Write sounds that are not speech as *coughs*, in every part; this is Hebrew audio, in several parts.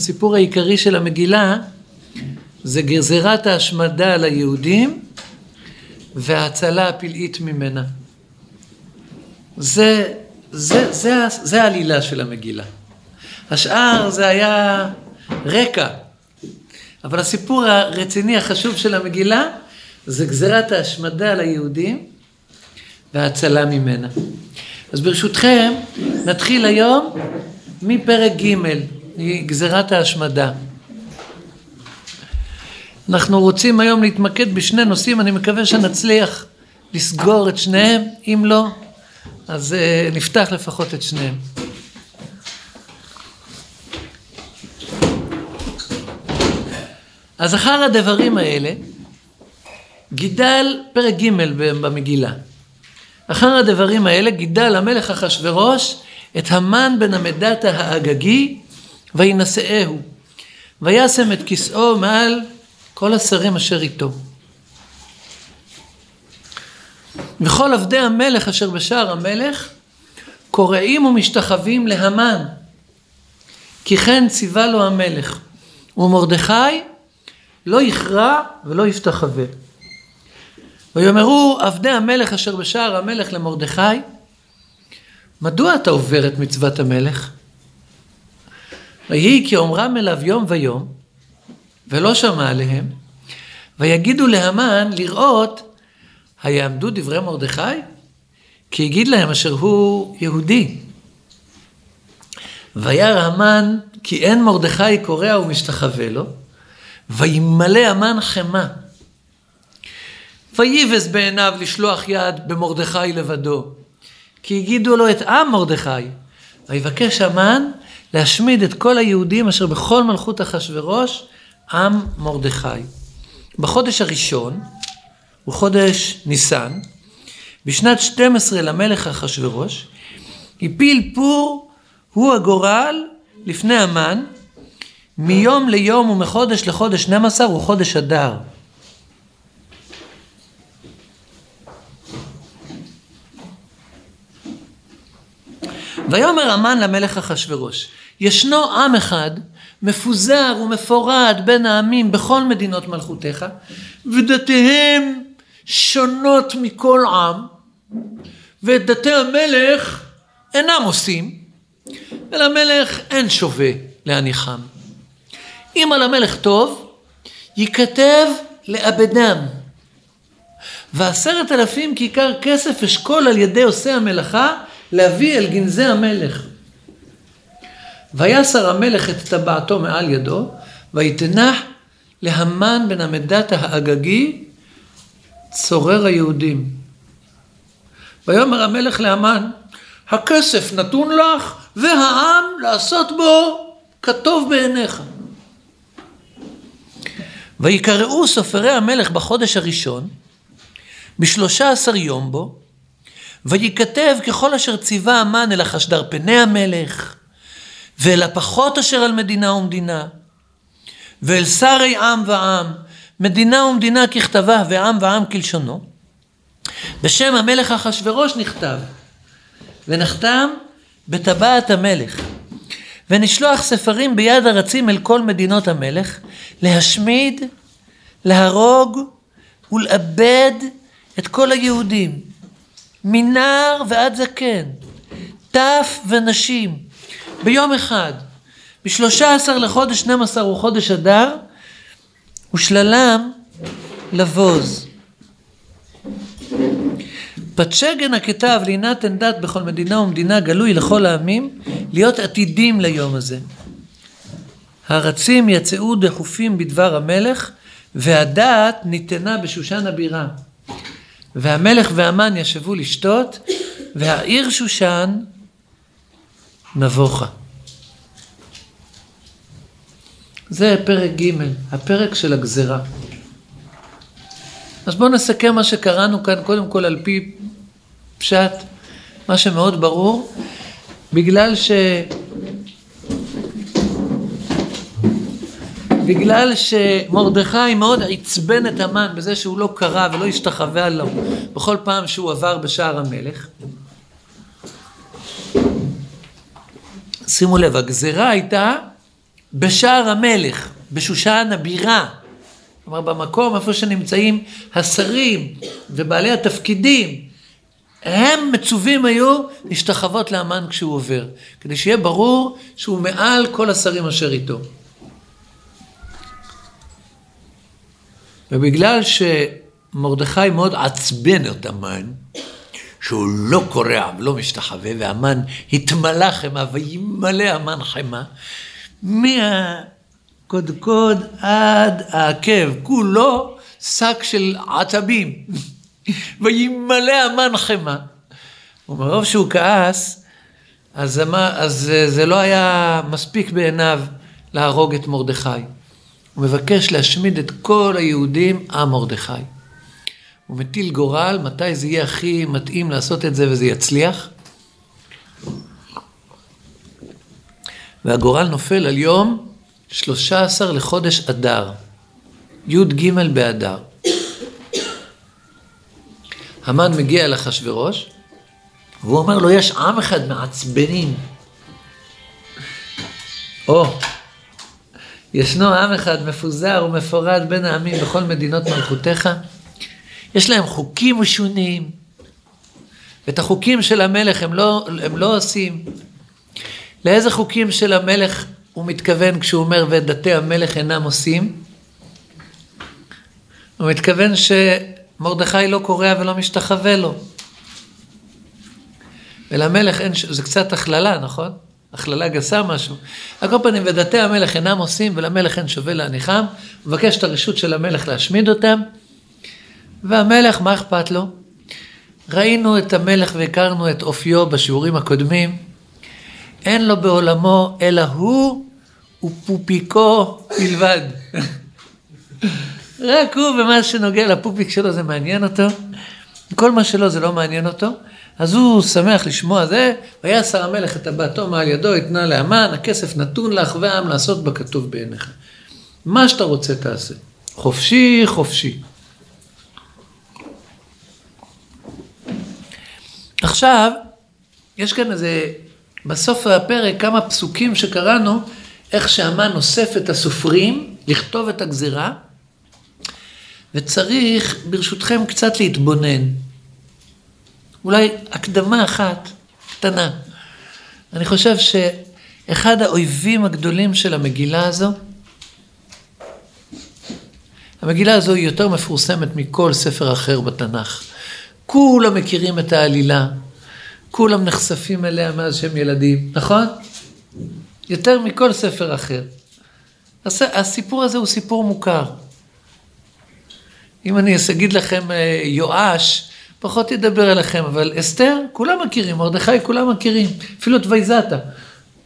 הסיפור העיקרי של המגילה זה גזירת ההשמדה על היהודים וההצלה הפלאית ממנה. זה, זה, זה, זה העלילה של המגילה. השאר זה היה רקע. אבל הסיפור הרציני החשוב של המגילה זה גזירת ההשמדה על היהודים וההצלה ממנה. אז ברשותכם, נתחיל היום מפרק ג', גזירת ההשמדה. אנחנו רוצים היום להתמקד בשני נושאים, אני מקווה שנצליח לסגור את שניהם, אם לא, אז uh, נפתח לפחות את שניהם. אז אחר הדברים האלה, גידל פרק ג' במגילה. אחר הדברים האלה גידל המלך אחשורוש את המן בן המדתה האגגי וינשאהו. וישם את כסאו מעל כל השרים אשר איתו. וכל עבדי המלך אשר בשער המלך קוראים ומשתחווים להמן, כי כן ציווה לו המלך. ומרדכי לא יכרע ולא ישתחווה. ויאמרו עבדי המלך אשר בשער המלך למרדכי, מדוע אתה עובר את מצוות המלך? ויהי כי אומרם אליו יום ויום, ולא שמע עליהם, ויגידו להמן לראות, היעמדו דברי מרדכי? כי הגיד להם אשר הוא יהודי. וירא המן כי אין מרדכי קורע ומשתחווה לו, וימלא המן חמא. ויבז בעיניו לשלוח יד במרדכי לבדו, כי הגידו לו את עם מרדכי. ויבקש המן להשמיד את כל היהודים אשר בכל מלכות אחשורוש, עם מרדכי. בחודש הראשון, הוא חודש ניסן, בשנת 12 למלך אחשורוש, הפיל פור הוא הגורל לפני המן, מיום ליום ומחודש לחודש 12 הוא חודש אדר. ויאמר המן למלך אחשורוש, ישנו עם אחד מפוזר ומפורד בין העמים בכל מדינות מלכותיך, ודתיהם שונות מכל עם, ואת דתי המלך אינם עושים, ולמלך אין שווה להניחם. אם על המלך טוב, ייכתב לאבדם. ועשרת אלפים כיכר כסף אשכול על ידי עושה המלאכה, להביא אל גנזי המלך. ויסר המלך את טבעתו מעל ידו, ויתנח להמן בן המדתה האגגי, צורר היהודים. ויאמר המלך להמן, הכסף נתון לך, והעם לעשות בו כטוב בעיניך. ויקראו סופרי המלך בחודש הראשון, בשלושה עשר יום בו, וייכתב ככל אשר ציווה המן אל החשדר פני המלך, ואל הפחות אשר על מדינה ומדינה, ואל שרי עם ועם, מדינה ומדינה ככתבה ועם ועם כלשונו. בשם המלך אחשורוש נכתב, ונחתם בטבעת המלך. ונשלוח ספרים ביד ארצים אל כל מדינות המלך, להשמיד, להרוג ולאבד את כל היהודים, מנער ועד זקן, טף ונשים, ביום אחד, בשלושה עשר לחודש שנים עשר הוא חודש אדר, ושללם לבוז. פצ'גן הכתב להינתן דת בכל מדינה ומדינה גלוי לכל העמים, להיות עתידים ליום הזה. הרצים יצאו דחופים בדבר המלך, והדעת ניתנה בשושן הבירה. והמלך והמן ישבו לשתות, והעיר שושן נבוכה. זה פרק ג', הפרק של הגזרה. אז בואו נסכם מה שקראנו כאן, קודם כל על פי פשט, מה שמאוד ברור, בגלל ש... בגלל שמרדכי מאוד עצבן את המן בזה שהוא לא קרא ולא השתחווה עליו בכל פעם שהוא עבר בשער המלך. שימו לב, הגזרה הייתה בשער המלך, בשושן הבירה. כלומר, במקום איפה שנמצאים השרים ובעלי התפקידים, הם מצווים היו להשתחוות לאמן כשהוא עובר, כדי שיהיה ברור שהוא מעל כל השרים אשר איתו. ובגלל שמרדכי מאוד עצבן את המן, שהוא לא קורע ולא משתחווה, והמן התמלא חמא וימלא המן חמא, מהקודקוד עד העקב, כולו שק של עצבים, וימלא המן חמא. ומרוב שהוא כעס, אז, אז זה לא היה מספיק בעיניו להרוג את מרדכי. הוא מבקש להשמיד את כל היהודים עם מרדכי. הוא מטיל גורל, מתי זה יהיה הכי מתאים לעשות את זה וזה יצליח. והגורל נופל על יום 13 לחודש אדר, י"ג באדר. המן מגיע אל אחשורוש, והוא אומר לו, יש עם אחד מעצבנים. או, ישנו עם אחד מפוזר ומפורד בין העמים בכל מדינות מלכותיך. יש להם חוקים משונים, ואת החוקים של המלך הם לא, הם לא עושים. לאיזה חוקים של המלך הוא מתכוון כשהוא אומר ואת דתי המלך אינם עושים? הוא מתכוון שמרדכי לא קורע ולא משתחווה לו. ולמלך אין, זה קצת הכללה, נכון? הכללה גסה משהו. על כל פנים, ודתי המלך אינם עושים ולמלך אין שווה להניחם, מבקש את הרשות של המלך להשמיד אותם, והמלך, מה אכפת לו? ראינו את המלך והכרנו את אופיו בשיעורים הקודמים, אין לו בעולמו אלא הוא ופופיקו בלבד. *laughs* רק הוא ומה שנוגע לפופיק שלו זה מעניין אותו, כל מה שלו זה לא מעניין אותו. אז הוא שמח לשמוע זה, ויעשר המלך את הבאתו מעל ידו, יתנה לאמן, הכסף נתון לך והעם לעשות בכתוב בעיניך. מה שאתה רוצה תעשה. חופשי, חופשי. עכשיו, יש כאן איזה, בסוף הפרק, כמה פסוקים שקראנו, איך שהמן אוסף את הסופרים לכתוב את הגזירה, וצריך, ברשותכם, קצת להתבונן. אולי הקדמה אחת קטנה. אני חושב שאחד האויבים הגדולים של המגילה הזו, המגילה הזו היא יותר מפורסמת מכל ספר אחר בתנ"ך. כולם מכירים את העלילה, כולם נחשפים אליה מאז שהם ילדים, נכון? יותר מכל ספר אחר. הסיפור הזה הוא סיפור מוכר. אם אני אגיד לכם אה, יואש, פחות ידבר אליכם, אבל אסתר, כולם מכירים, מרדכי כולם מכירים, אפילו את וייזתה,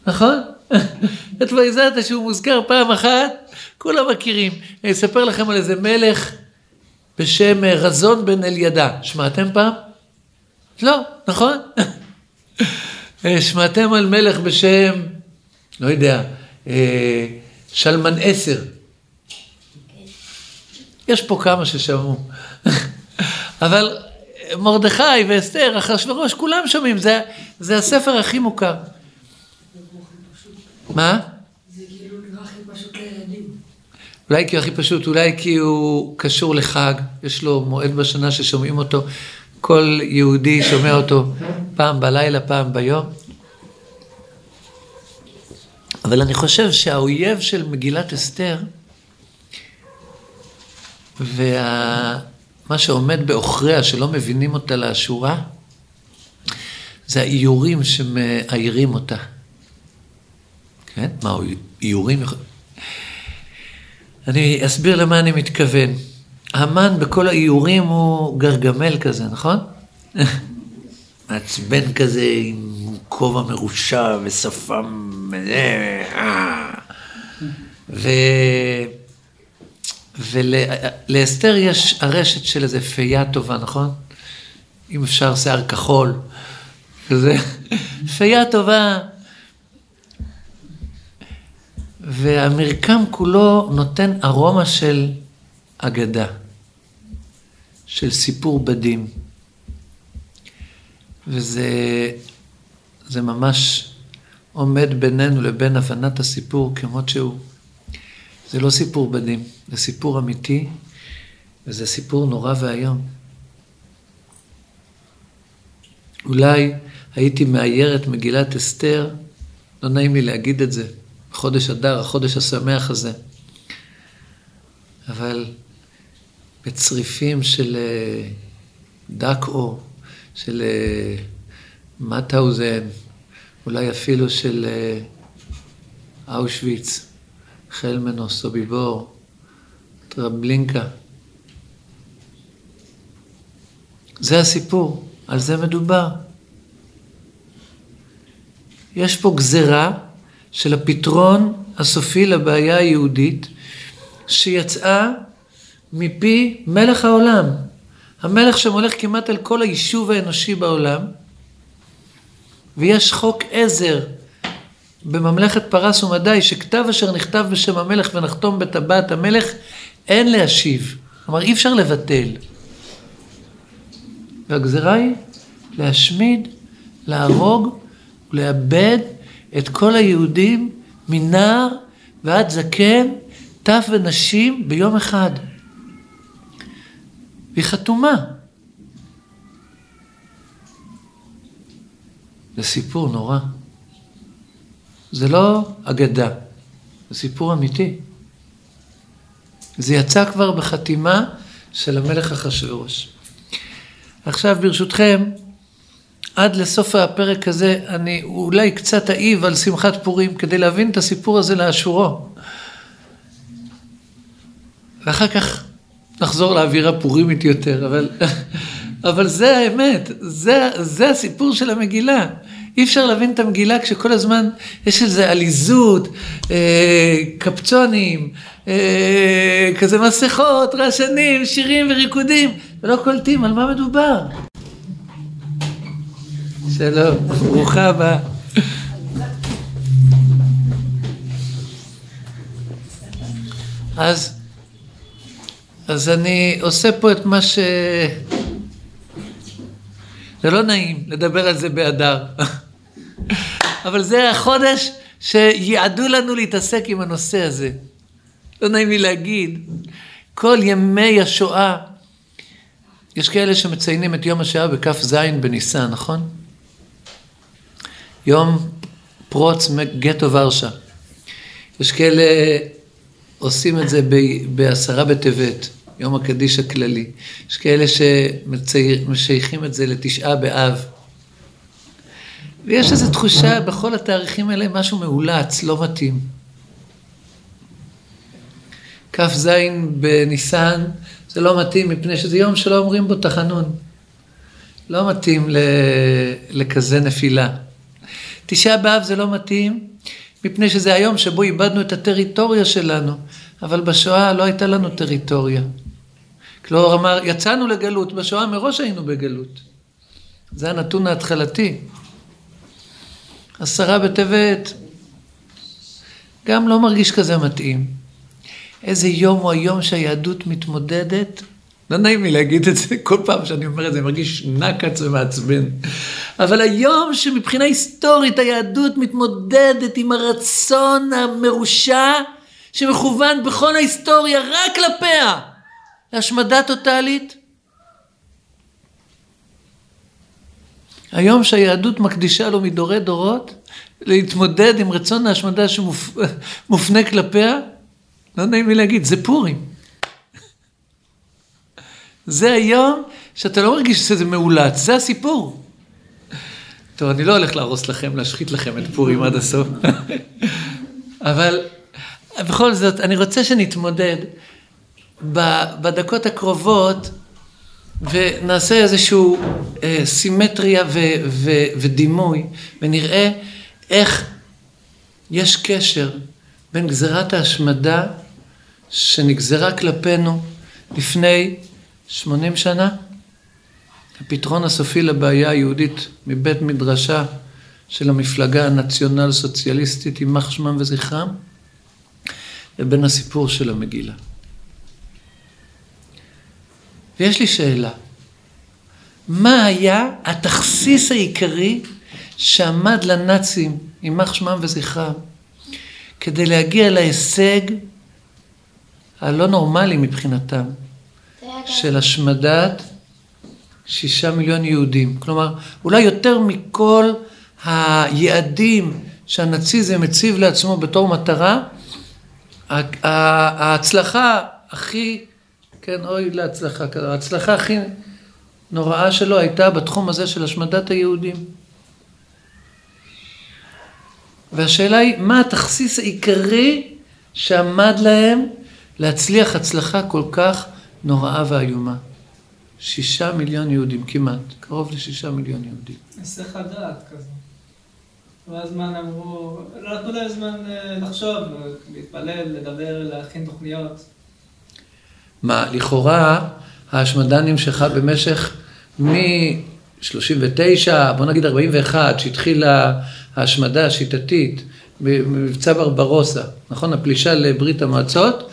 נכון? *laughs* את וייזתה שהוא מוזכר פעם אחת, כולם מכירים. אני אספר לכם על איזה מלך בשם אה, רזון בן אלידע, שמעתם פעם? לא, נכון? *laughs* אה, שמעתם על מלך בשם, לא יודע, אה, שלמן עשר. יש פה כמה ששמעו. *laughs* אבל מרדכי ואסתר, אחשוורוש, כולם שומעים, זה, זה הספר הכי מוכר. מה? זה כאילו נראה הכי פשוט לילדים. אולי כי הוא הכי פשוט, אולי כי הוא קשור לחג, יש לו מועד בשנה ששומעים אותו, כל יהודי שומע אותו פעם בלילה, פעם ביום. אבל אני חושב שהאויב של מגילת אסתר, וה... מה שעומד בעוכריה, שלא מבינים אותה לאשורה, זה האיורים שמאיירים אותה. כן? מה, איורים? אני אסביר למה אני מתכוון. המן בכל האיורים הוא גרגמל כזה, נכון? *laughs* מעצבן כזה עם כובע מרושע ושפם, אה. ו... ולאסתר יש הרשת של איזה פייה טובה, נכון? אם אפשר שיער כחול, כזה, פייה טובה. והמרקם כולו נותן ארומה של אגדה, של סיפור בדים. וזה זה ממש עומד בינינו לבין הבנת הסיפור כמות שהוא. זה לא סיפור בדים, זה סיפור אמיתי, וזה סיפור נורא ואיום. אולי הייתי מאייר את מגילת אסתר, לא נעים לי להגיד את זה, חודש אדר, החודש השמח הזה. אבל בצריפים של אה, דקו, של אה, מטהאוזן, אולי אפילו של אה, אושוויץ, חלמנו, סוביבור, טרבלינקה. זה הסיפור, על זה מדובר. יש פה גזרה של הפתרון הסופי לבעיה היהודית, שיצאה מפי מלך העולם. המלך שמולך כמעט על כל היישוב האנושי בעולם, ויש חוק עזר בממלכת פרס ומדי, שכתב אשר נכתב בשם המלך ונחתום בטבעת המלך, אין להשיב. כלומר, אי אפשר לבטל. והגזרה היא להשמיד, להרוג ולאבד את כל היהודים מנער ועד זקן, טף ונשים ביום אחד. והיא חתומה. זה סיפור נורא. זה לא אגדה, זה סיפור אמיתי. זה יצא כבר בחתימה של המלך אחשורוש. עכשיו ברשותכם, עד לסוף הפרק הזה אני אולי קצת אעיב על שמחת פורים כדי להבין את הסיפור הזה לאשורו. ואחר כך נחזור לאווירה פורימית יותר, אבל, אבל זה האמת, זה, זה הסיפור של המגילה. אי אפשר להבין את המגילה כשכל הזמן יש איזו עליזות, אה, קפצונים, אה, כזה מסכות, רעשנים, שירים וריקודים, ולא קולטים על מה מדובר. שלום, ברוכה הבאה. אז, אז אני עושה פה את מה ש... זה לא נעים לדבר על זה באדר, אבל זה החודש שיעדו לנו להתעסק עם הנושא הזה. לא נעים לי להגיד, כל ימי השואה, יש כאלה שמציינים את יום השואה בכ"ז בניסן, נכון? יום פרוץ גטו ורשה. יש כאלה עושים את זה בעשרה בטבת, יום הקדיש הכללי. יש כאלה שמשייכים את זה לתשעה באב. ויש איזו תחושה בכל התאריכים האלה, משהו מאולץ, לא מתאים. כ"ז בניסן, זה לא מתאים מפני שזה יום שלא אומרים בו תחנון. לא מתאים לכזה נפילה. תשעה באב זה לא מתאים, מפני שזה היום שבו איבדנו את הטריטוריה שלנו, אבל בשואה לא הייתה לנו טריטוריה. כלומר, יצאנו לגלות, בשואה מראש היינו בגלות. זה הנתון ההתחלתי. עשרה בטבת, גם לא מרגיש כזה מתאים. איזה יום הוא היום שהיהדות מתמודדת לא נעים לי להגיד את זה, כל פעם שאני אומר את זה, אני מרגיש נקץ ומעצבן. אבל היום שמבחינה היסטורית היהדות מתמודדת עם הרצון המרושע שמכוון בכל ההיסטוריה רק כלפיה להשמדה טוטאלית. היום שהיהדות מקדישה לו מדורי דורות להתמודד עם רצון ההשמדה שמופנה *laughs* כלפיה, לא נעים לי להגיד, זה פורים. *laughs* זה היום שאתה לא מרגיש שזה מאולץ, זה הסיפור. טוב, אני לא הולך להרוס לכם, להשחית לכם את פורים עד הסוף. *laughs* אבל בכל זאת, אני רוצה שנתמודד בדקות הקרובות ונעשה איזושהי אה, סימטריה ו, ו, ודימוי, ונראה איך יש קשר בין גזירת ההשמדה שנגזרה כלפינו לפני שמונים שנה, הפתרון הסופי לבעיה היהודית מבית מדרשה של המפלגה הנציונל סוציאליסטית, יימח שמם וזכרם, לבין הסיפור של המגילה. ויש לי שאלה, מה היה התכסיס העיקרי שעמד לנאצים יימח שמם וזכרם, כדי להגיע להישג הלא נורמלי מבחינתם, של השמדת שישה מיליון יהודים. כלומר, אולי יותר מכל היעדים שהנאציזם הציב לעצמו בתור מטרה, ההצלחה הכי, כן, אוי להצלחה כזו, ההצלחה הכי נוראה שלו הייתה בתחום הזה של השמדת היהודים. והשאלה היא, מה התכסיס העיקרי שעמד להם להצליח הצלחה כל כך נוראה ואיומה? שישה מיליון יהודים, כמעט, קרוב לשישה מיליון יהודים. היסח הדעת כזה. והזמן אמרו, לא נתנו להם זמן אה, לחשוב, להתפלל, לדבר, להכין תוכניות. מה, לכאורה ההשמדה נמשכה במשך מ-39, בוא נגיד 41, שהתחילה ההשמדה השיטתית במבצע ברברוסה, נכון? הפלישה לברית המועצות,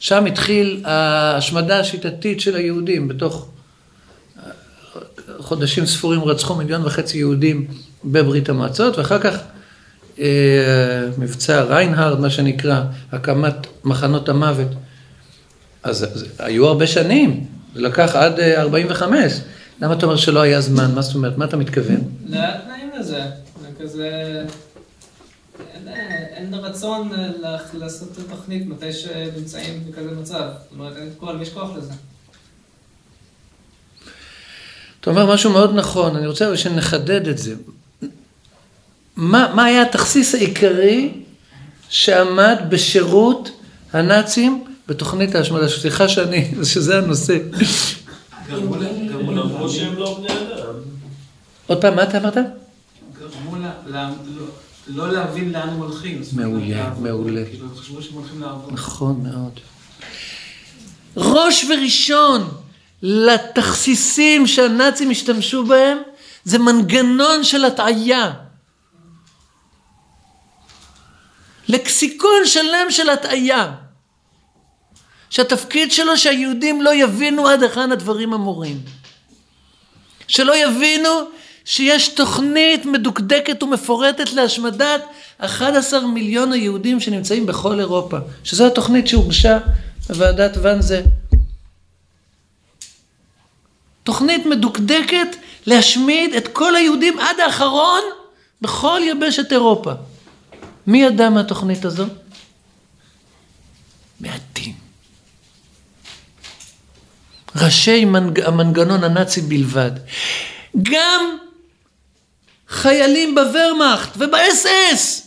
שם התחיל ההשמדה השיטתית של היהודים בתוך חודשים ספורים רצחו מיליון וחצי יהודים בברית המועצות, ואחר כך אה, מבצע ריינהרד, מה שנקרא, הקמת מחנות המוות. אז, אז היו הרבה שנים, זה לקח עד 45. אה, למה אתה אומר שלא היה זמן? מה זאת אומרת? מה אתה מתכוון? לא היה תנאים לזה. זה כזה... אין, אין רצון לעשות את התוכנית מתי שנמצאים בכזה מצב. זאת אומרת, אין את כל מי יש כוח לזה. אתה אומר משהו מאוד נכון, אני רוצה שנחדד את זה. מה, מה היה התכסיס העיקרי שעמד בשירות הנאצים בתוכנית ההשמדה? סליחה שאני, שזה הנושא. גרמו להם שהם לא בני אדם. עוד פעם, מה אתה אמרת? גרמו לא להבין לאן הם הולכים. מעולה, מעולה. כאילו, חשבו שהם הולכים לעבוד. נכון מאוד. ראש וראשון לתכסיסים שהנאצים השתמשו בהם, זה מנגנון של הטעיה. לקסיקון שלם של הטעיה. שהתפקיד שלו שהיהודים לא יבינו עד היכן הדברים אמורים. שלא יבינו שיש תוכנית מדוקדקת ומפורטת להשמדת 11 מיליון היהודים שנמצאים בכל אירופה. שזו התוכנית שהוגשה בוועדת ואנזה תוכנית מדוקדקת להשמיד את כל היהודים עד האחרון בכל יבשת אירופה. מי ידע מהתוכנית הזו? מעטים. ראשי מנג... המנגנון הנאצי בלבד. גם חיילים בוורמאכט ובאס-אס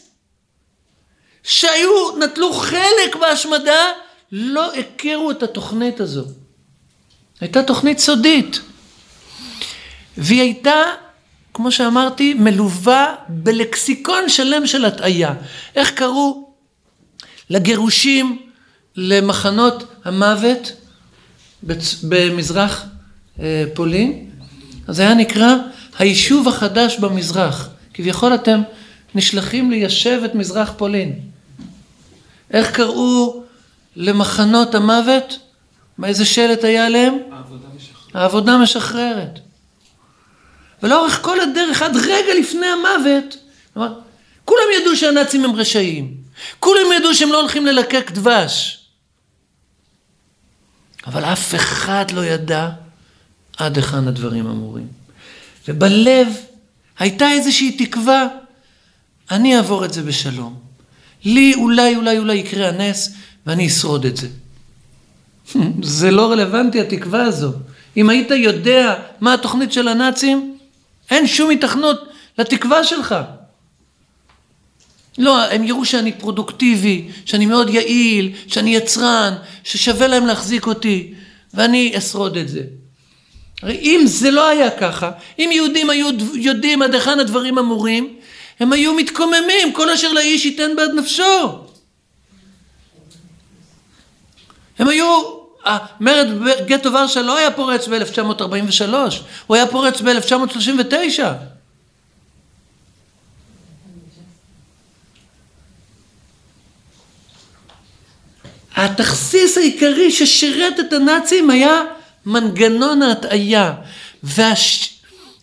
שהיו, נטלו חלק בהשמדה, לא הכירו את התוכנית הזו. הייתה תוכנית סודית. והיא הייתה, כמו שאמרתי, מלווה בלקסיקון שלם של הטעיה. איך קראו לגירושים למחנות המוות במזרח אה, פולין? אז היה נקרא היישוב החדש במזרח. כביכול אתם נשלחים ליישב את מזרח פולין. איך קראו למחנות המוות? מה איזה שלט היה עליהם? העבודה משחררת. העבודה משחררת. ולאורך כל הדרך, עד רגע לפני המוות, כלומר, כולם ידעו שהנאצים הם רשעים. כולם ידעו שהם לא הולכים ללקק דבש. אבל אף אחד לא ידע עד היכן הדברים אמורים. ובלב הייתה איזושהי תקווה, אני אעבור את זה בשלום. לי אולי אולי אולי יקרה הנס ואני אשרוד את זה. *laughs* זה לא רלוונטי התקווה הזו. אם היית יודע מה התוכנית של הנאצים, אין שום התכנות לתקווה שלך. לא, הם יראו שאני פרודוקטיבי, שאני מאוד יעיל, שאני יצרן, ששווה להם להחזיק אותי, ואני אשרוד את זה. הרי אם זה לא היה ככה, אם יהודים היו יודעים עד היכן הדברים אמורים, הם היו מתקוממים, כל אשר לאיש ייתן בעד נפשו. הם היו, מרד גטו ורשה לא היה פורץ ב-1943, הוא היה פורץ ב-1939. התכסיס העיקרי ששירת את הנאצים היה מנגנון ההטעיה. והש...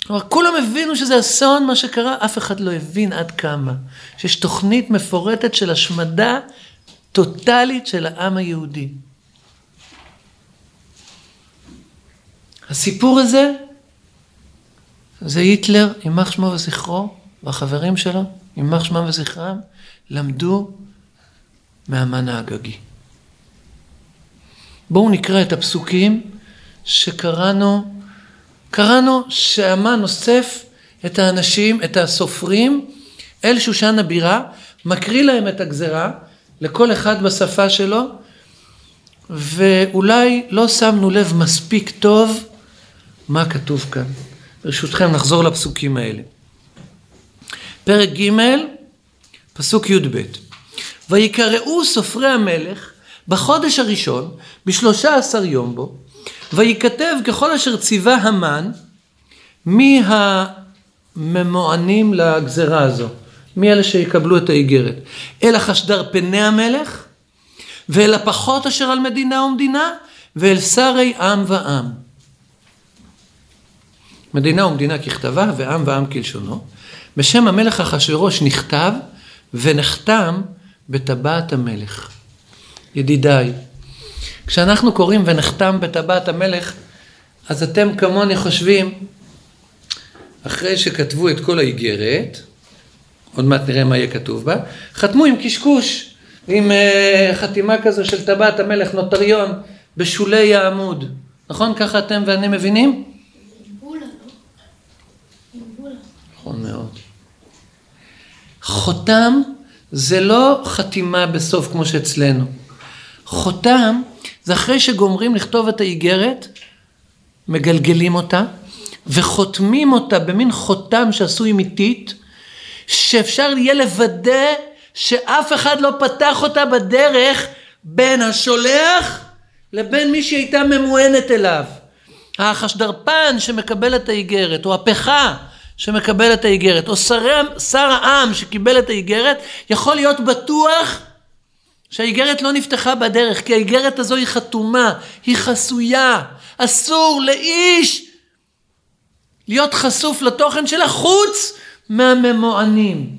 כלומר, כולם הבינו שזה אסון מה שקרה, אף אחד לא הבין עד כמה. שיש תוכנית מפורטת של השמדה טוטאלית של העם היהודי. הסיפור הזה, זה היטלר, יימח שמו וזכרו, והחברים שלו, יימח שמם וזכרם, למדו מהמן האגגי. בואו נקרא את הפסוקים שקראנו, קראנו שהמן אוסף את האנשים, את הסופרים, אל שושן הבירה, מקריא להם את הגזרה, לכל אחד בשפה שלו, ואולי לא שמנו לב מספיק טוב מה כתוב כאן. ברשותכם נחזור לפסוקים האלה. פרק ג', פסוק י"ב: ויקראו סופרי המלך בחודש הראשון, בשלושה עשר יום בו, וייכתב ככל אשר ציווה המן, מי הממוענים לגזרה הזו, מי אלה שיקבלו את האיגרת? אל החשדר פני המלך, ואל הפחות אשר על מדינה ומדינה, ואל שרי עם ועם. מדינה ומדינה ככתבה, ועם ועם כלשונו. בשם המלך אחשורוש נכתב ונחתם בטבעת המלך. ידידיי, כשאנחנו קוראים ונחתם בטבעת המלך, אז אתם כמוני חושבים, אחרי שכתבו את כל האיגרת, עוד מעט נראה מה יהיה כתוב בה, חתמו עם קשקוש, עם uh, חתימה כזו של טבעת המלך, נוטריון, בשולי העמוד. נכון? ככה אתם ואני מבינים? נכון מאוד. חותם זה לא חתימה בסוף כמו שאצלנו. חותם זה אחרי שגומרים לכתוב את האיגרת, מגלגלים אותה, וחותמים אותה במין חותם שעשוי מטיט, שאפשר יהיה לוודא שאף אחד לא פתח אותה בדרך בין השולח לבין מי שהייתה ממוענת אליו. החשדרפן שמקבל את האיגרת, או הפכה שמקבל את האיגרת, או שרי, שר העם שקיבל את האיגרת, יכול להיות בטוח שהאיגרת לא נפתחה בדרך, כי האיגרת הזו היא חתומה, היא חסויה, אסור לאיש להיות חשוף לתוכן שלה חוץ מהממוענים.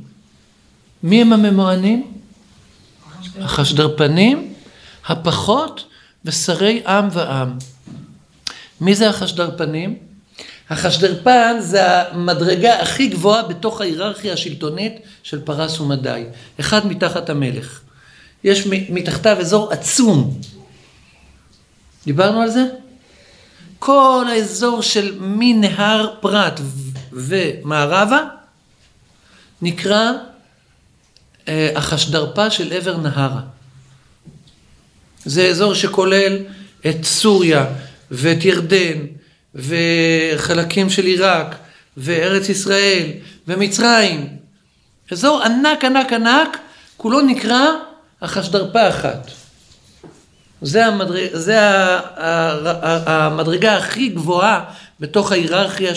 מי הם הממוענים? החשדרפנים, הפחות ושרי עם ועם. מי זה החשדרפנים? החשדרפן זה המדרגה הכי גבוהה בתוך ההיררכיה השלטונית של פרס ומדי. אחד מתחת המלך. יש מתחתיו אזור עצום. דיברנו על זה? כל האזור של מנהר פרת ומערבה נקרא אה, החשדרפה של עבר נהרה. זה אזור שכולל את סוריה ואת ירדן וחלקים של עיראק וארץ ישראל ומצרים. אזור ענק ענק ענק, כולו נקרא החשדרפה אחת. זה, המדרג, זה המדרגה הכי גבוהה בתוך ההיררכיה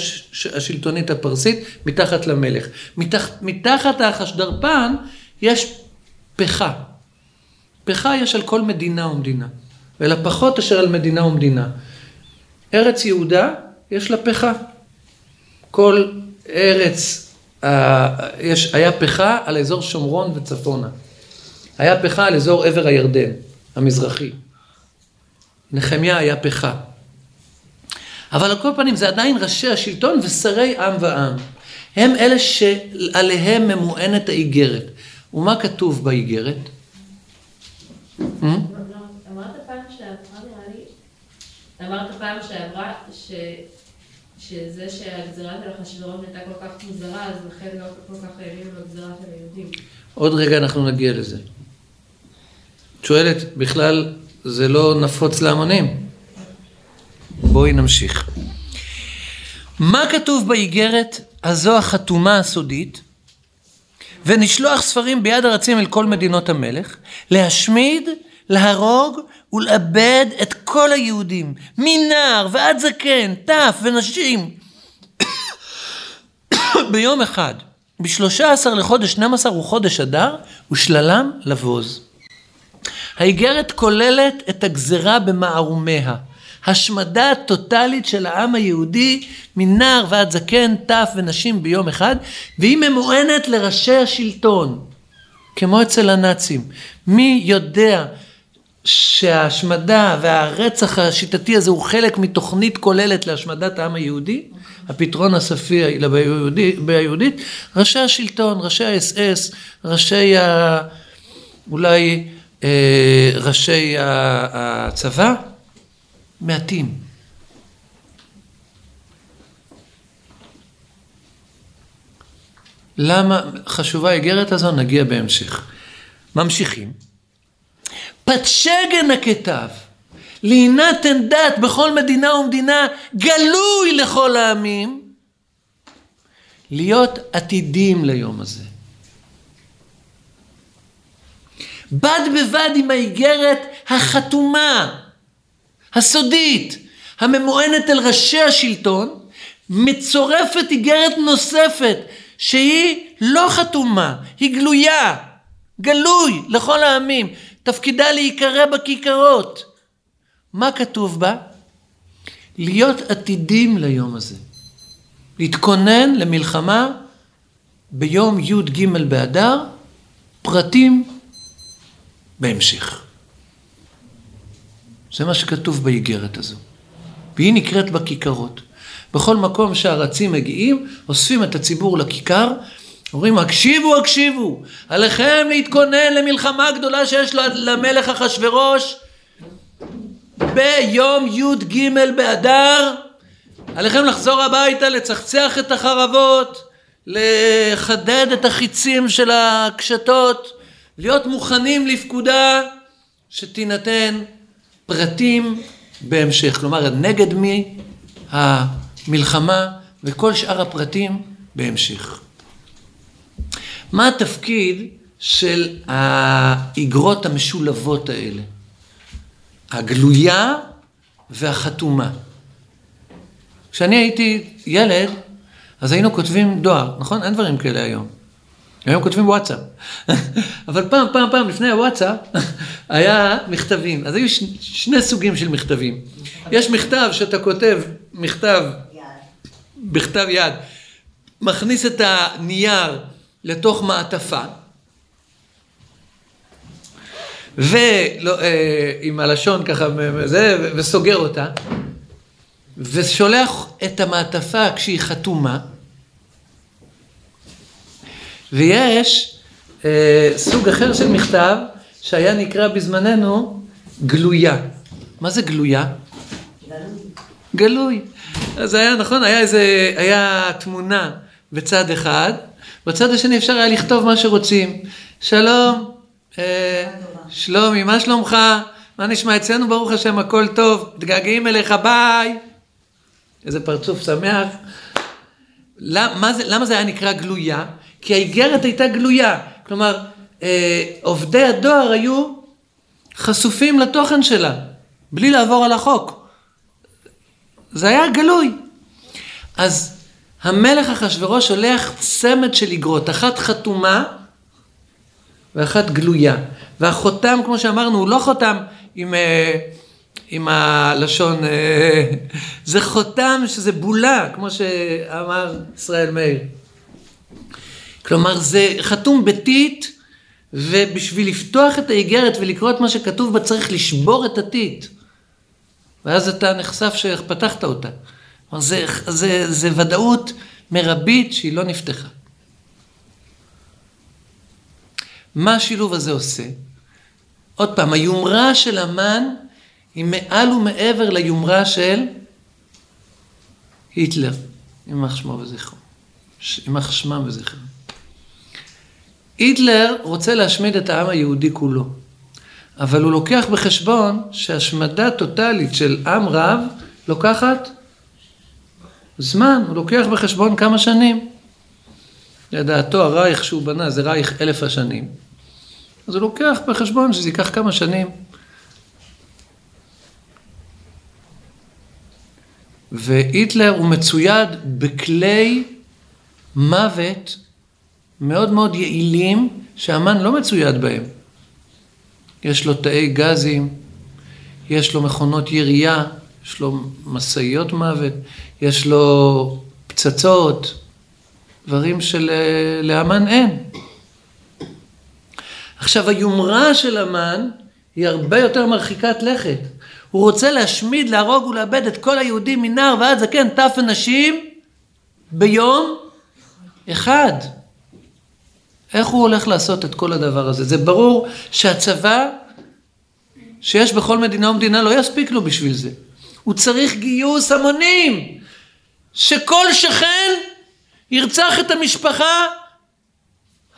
השלטונית הפרסית, מתחת למלך. מתח, מתחת החשדרפן יש פחה. פחה יש על כל מדינה ומדינה, ולפחות אשר על מדינה ומדינה. ארץ יהודה, יש לה פחה. כל ארץ, יש, היה פחה על אזור שומרון וצפונה. היה פחה על אזור עבר הירדן, המזרחי. נחמיה היה פחה. אבל על כל פנים זה עדיין ראשי השלטון ושרי עם ועם. הם אלה שעליהם ממוענת האיגרת. ומה כתוב באיגרת? אמרת פעם שעברה, אמרת פעם שעברה ש... שזה שהגזרה של אחשוורוש הייתה כל כך מוזרה, אז לכן לא כל כך האמינו בגזרה של היהודים. עוד רגע אנחנו נגיע לזה. שואלת, בכלל זה לא נפוץ להמונים? בואי נמשיך. מה כתוב באיגרת הזו החתומה הסודית? ונשלוח ספרים ביד ארצים אל כל מדינות המלך, להשמיד, להרוג ולאבד את כל היהודים, מנער ועד זקן, טף ונשים, *coughs* ביום אחד. בשלושה עשר לחודש 12 הוא חודש אדר, ושללם לבוז. האיגרת כוללת את הגזרה במערומיה. השמדה טוטאלית של העם היהודי מנער ועד זקן, טף ונשים ביום אחד, והיא ממוענת לראשי השלטון, כמו אצל הנאצים. מי יודע שההשמדה והרצח השיטתי הזה הוא חלק מתוכנית כוללת להשמדת העם היהודי, הפתרון הסופי ביהודית, ראשי השלטון, ראשי האס-אס, ראשי ה... אולי ראשי הצבא, מעטים. למה חשובה האיגרת הזו? נגיע בהמשך. ממשיכים. פתשגן הכתב, להינתן דת בכל מדינה ומדינה, גלוי לכל העמים, להיות עתידים ליום הזה. בד בבד עם האיגרת החתומה, הסודית, הממוענת אל ראשי השלטון, מצורפת איגרת נוספת שהיא לא חתומה, היא גלויה, גלוי לכל העמים, תפקידה להיקרא בכיכרות. מה כתוב בה? להיות עתידים ליום הזה. להתכונן למלחמה ביום י"ג באדר, פרטים בהמשך. זה מה שכתוב באיגרת הזו. והיא נקראת בכיכרות. בכל מקום שהרצים מגיעים, אוספים את הציבור לכיכר, אומרים, הקשיבו, הקשיבו, עליכם להתכונן למלחמה גדולה שיש למלך אחשורוש ביום י"ג באדר, עליכם לחזור הביתה, לצחצח את החרבות, לחדד את החיצים של הקשתות, להיות מוכנים לפקודה שתינתן פרטים בהמשך. כלומר, נגד מי המלחמה וכל שאר הפרטים בהמשך. מה התפקיד של האגרות המשולבות האלה? הגלויה והחתומה. כשאני הייתי ילד, אז היינו כותבים דואר, נכון? אין דברים כאלה היום. היום כותבים וואטסאפ. *laughs* אבל פעם, פעם, פעם, לפני הוואטסאפ, *laughs* היה מכתבים. אז היו ש... שני סוגים של מכתבים. יש מכתב שאתה כותב, מכתב, בכתב יד, מכניס את הנייר לתוך מעטפה, ועם אה, הלשון ככה, זה, וסוגר אותה, ושולח את המעטפה כשהיא חתומה, ויש אה, סוג אחר של מכתב שהיה נקרא בזמננו גלויה. מה זה גלויה? גלוי. אז היה, נכון, היה איזה, היה תמונה בצד אחד, בצד השני אפשר היה לכתוב מה שרוצים. שלום, אה, שלומי, מה שלומך? מה נשמע? אצלנו ברוך השם הכל טוב, מתגעגעים אליך, ביי. איזה פרצוף שמח. למה זה, למה זה היה נקרא גלויה? כי האיגרת הייתה גלויה. כלומר, אה, עובדי הדואר היו חשופים לתוכן שלה, בלי לעבור על החוק. זה היה גלוי. אז המלך אחשורוש שולח צמד של איגרות, אחת חתומה ואחת גלויה. והחותם, כמו שאמרנו, הוא לא חותם עם, אה, עם הלשון, אה, *laughs* זה חותם שזה בולה, כמו שאמר ישראל מאיר. כלומר, זה חתום ביתית, ובשביל לפתוח את האיגרת ולקרוא את מה שכתוב בה צריך לשבור את הטיט. ואז אתה נחשף שפתחת אותה. כלומר, זה, זה, זה ודאות מרבית שהיא לא נפתחה. מה השילוב הזה עושה? עוד פעם, היומרה של המן היא מעל ומעבר ליומרה של היטלר, יימח שמו וזכרו. יימח שמם וזכרם. היטלר רוצה להשמיד את העם היהודי כולו, אבל הוא לוקח בחשבון שהשמדה טוטאלית של עם רב לוקחת זמן, הוא לוקח בחשבון כמה שנים. לדעתו הרייך שהוא בנה זה רייך אלף השנים. אז הוא לוקח בחשבון שזה ייקח כמה שנים. והיטלר הוא מצויד בכלי מוות מאוד מאוד יעילים שהמן לא מצויד בהם. יש לו תאי גזים, יש לו מכונות ירייה, יש לו משאיות מוות, יש לו פצצות, דברים שלאמן אין. עכשיו, היומרה של המן היא הרבה יותר מרחיקת לכת. הוא רוצה להשמיד, להרוג ולאבד את כל היהודים מנער ועד זקן, טף ונשים, ביום אחד. איך הוא הולך לעשות את כל הדבר הזה? זה ברור שהצבא שיש בכל מדינה ומדינה לא יספיק לו בשביל זה. הוא צריך גיוס המונים, שכל שכן ירצח את המשפחה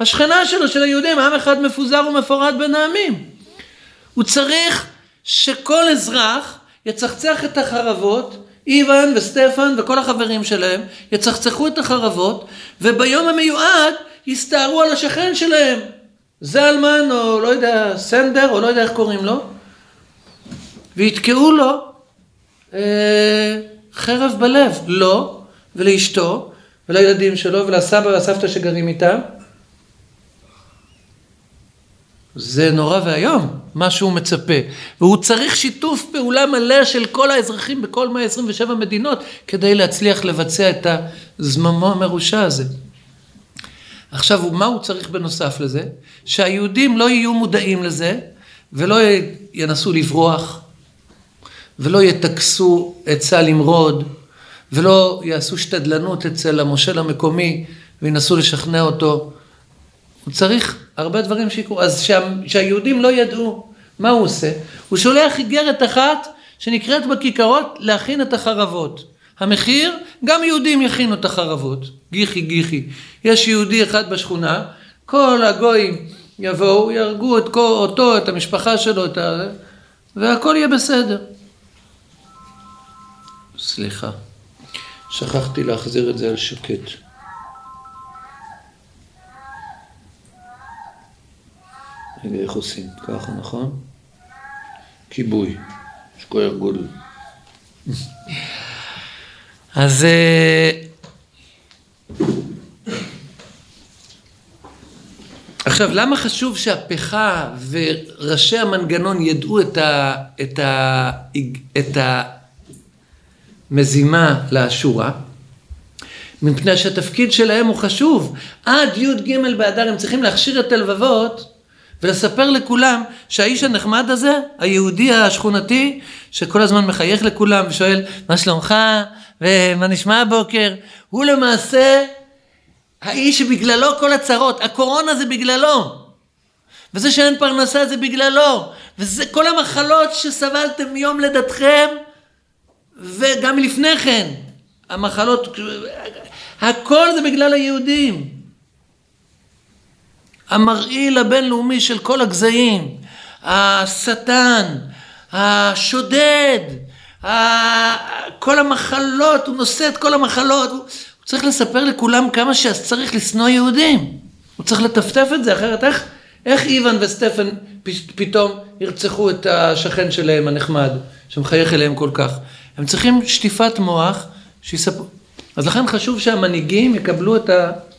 השכנה שלו, של היהודים, עם אחד מפוזר ומפורד בין העמים. הוא צריך שכל אזרח יצחצח את החרבות, איוון וסטפן וכל החברים שלהם יצחצחו את החרבות, וביום המיועד יסתערו על השכן שלהם. זלמן, או לא יודע, סנדר, או לא יודע איך קוראים לו, ויתקעו לו אה, חרב בלב, לו ולאשתו ולילדים שלו ולסבא והסבתא שגרים איתם. זה נורא ואיום, מה שהוא מצפה. והוא צריך שיתוף פעולה מלא של כל האזרחים בכל 127 מדינות כדי להצליח לבצע את הזממו המרושע הזה. עכשיו, מה הוא צריך בנוסף לזה? שהיהודים לא יהיו מודעים לזה ולא ינסו לברוח ולא יטכסו עצה למרוד ולא יעשו שתדלנות אצל המושל המקומי וינסו לשכנע אותו. הוא צריך הרבה דברים שיקרו. אז שה, שהיהודים לא ידעו מה הוא עושה, הוא שולח איגרת אחת שנקראת בכיכרות להכין את החרבות. המחיר, גם יהודים יכינו את החרבות. גיחי גיחי. יש יהודי אחד בשכונה, כל הגויים יבואו, יהרגו את כל, אותו, את המשפחה שלו, את ה... והכל יהיה בסדר. סליחה, שכחתי להחזיר את זה על שקט. רגע, איך עושים? ככה, נכון? כיבוי, שכוייך גודל. *laughs* אז אה, עכשיו, למה חשוב שהפכה וראשי המנגנון ידעו את, ה, את, ה, את המזימה לאשורה? מפני שהתפקיד שלהם הוא חשוב. עד י"ג באדר הם צריכים להכשיר את הלבבות ולספר לכולם שהאיש הנחמד הזה, היהודי השכונתי, שכל הזמן מחייך לכולם ושואל, מה שלומך? ומה נשמע הבוקר? הוא למעשה האיש שבגללו כל הצרות, הקורונה זה בגללו. וזה שאין פרנסה זה בגללו. וזה כל המחלות שסבלתם מיום לידתכם, וגם לפני כן. המחלות, הכל זה בגלל היהודים. המרעיל הבינלאומי של כל הגזעים, השטן, השודד, כל המחלות, הוא נושא את כל המחלות, הוא צריך לספר לכולם כמה שצריך לשנוא יהודים. הוא צריך לטפטף את זה, אחרת איך, איך איוון וסטפן פתאום ירצחו את השכן שלהם הנחמד, שמחייך אליהם כל כך? הם צריכים שטיפת מוח, שיספרו. אז לכן חשוב שהמנהיגים יקבלו את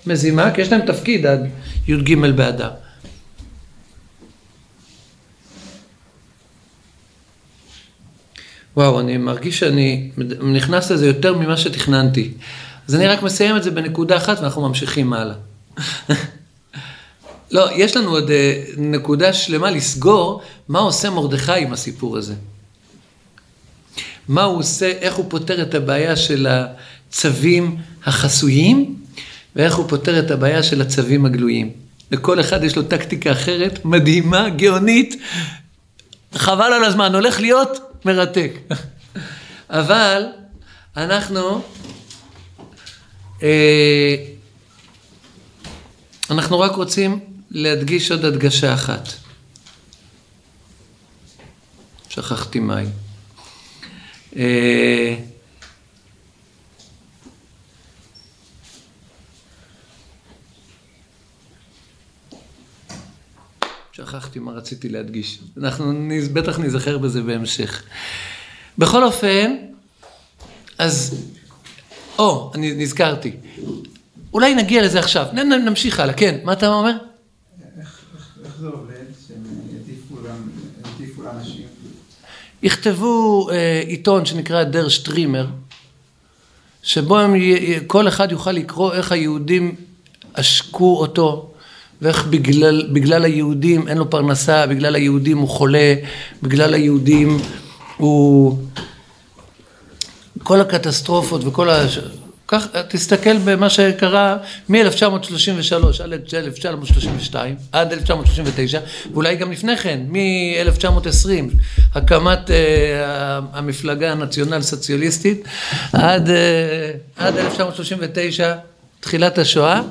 המזימה, כי יש להם תפקיד י"ג באדר. וואו, אני מרגיש שאני נכנס לזה יותר ממה שתכננתי. אז אני רק מסיים את זה בנקודה אחת ואנחנו ממשיכים הלאה. *laughs* לא, יש לנו עוד אה, נקודה שלמה לסגור מה עושה מרדכי עם הסיפור הזה. מה הוא עושה, איך הוא פותר את הבעיה של הצווים החסויים, ואיך הוא פותר את הבעיה של הצווים הגלויים. לכל אחד יש לו טקטיקה אחרת, מדהימה, גאונית, חבל על הזמן, הולך להיות מרתק. *laughs* אבל אנחנו, אה, אנחנו רק רוצים להדגיש עוד הדגשה אחת. שכחתי מים. אה, שכחתי מה רציתי להדגיש. אנחנו בטח ניזכר בזה בהמשך. בכל אופן, אז, או, אני נזכרתי. אולי נגיע לזה עכשיו. נ, נמשיך הלאה, כן, מה אתה אומר? איך, איך, איך זה עובד? שהם יטיפו לאנשים. יכתבו אה, עיתון שנקרא דר שטרימר, שבו הם, כל אחד יוכל לקרוא איך היהודים עשקו אותו, ואיך בגלל, בגלל היהודים אין לו פרנסה, בגלל היהודים הוא חולה, בגלל היהודים הוא... כל הקטסטרופות וכל ה... כך, תסתכל במה שקרה מ-1933 עד 1932, עד 1939, ואולי גם לפני כן, מ-1920, הקמת אה, המפלגה הנציונל סוציאליסטית, עד, אה, עד 1939, תחילת השואה.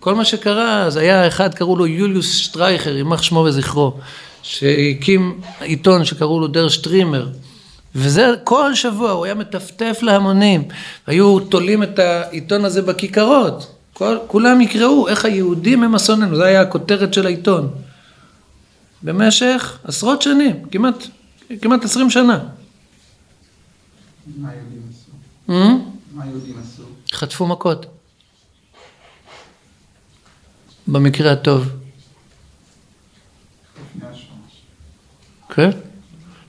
כל מה שקרה, אז היה אחד, קראו לו יוליוס שטרייכר, יימח שמו וזכרו, שהקים עיתון שקראו לו דר שטרימר, וזה כל שבוע, הוא היה מטפטף להמונים, היו תולים את העיתון הזה בכיכרות, כל, כולם יקראו איך היהודים הם אסוננו, זו הייתה הכותרת של העיתון. במשך עשרות שנים, כמעט, כמעט עשרים שנה. מה היהודים עשו? אה? מה היהודים עשו? חטפו מכות. במקרה הטוב. כן?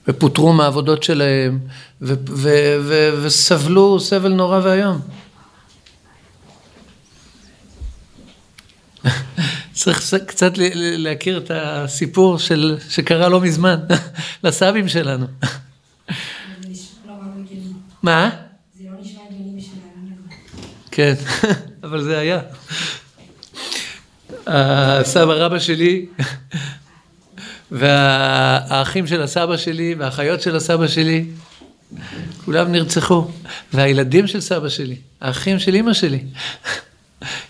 ופוטרו מהעבודות שלהם, ו- ו- ו- וסבלו סבל נורא ואיום. *laughs* צריך קצת להכיר את הסיפור של, שקרה לא מזמן, *laughs* לסבים שלנו. *laughs* מה? זה לא נשמע הגיוני בשביל. כן, אבל זה היה. הסבא רבא שלי, והאחים של הסבא שלי, והאחיות של הסבא שלי, כולם נרצחו. והילדים של סבא שלי, האחים של אימא שלי.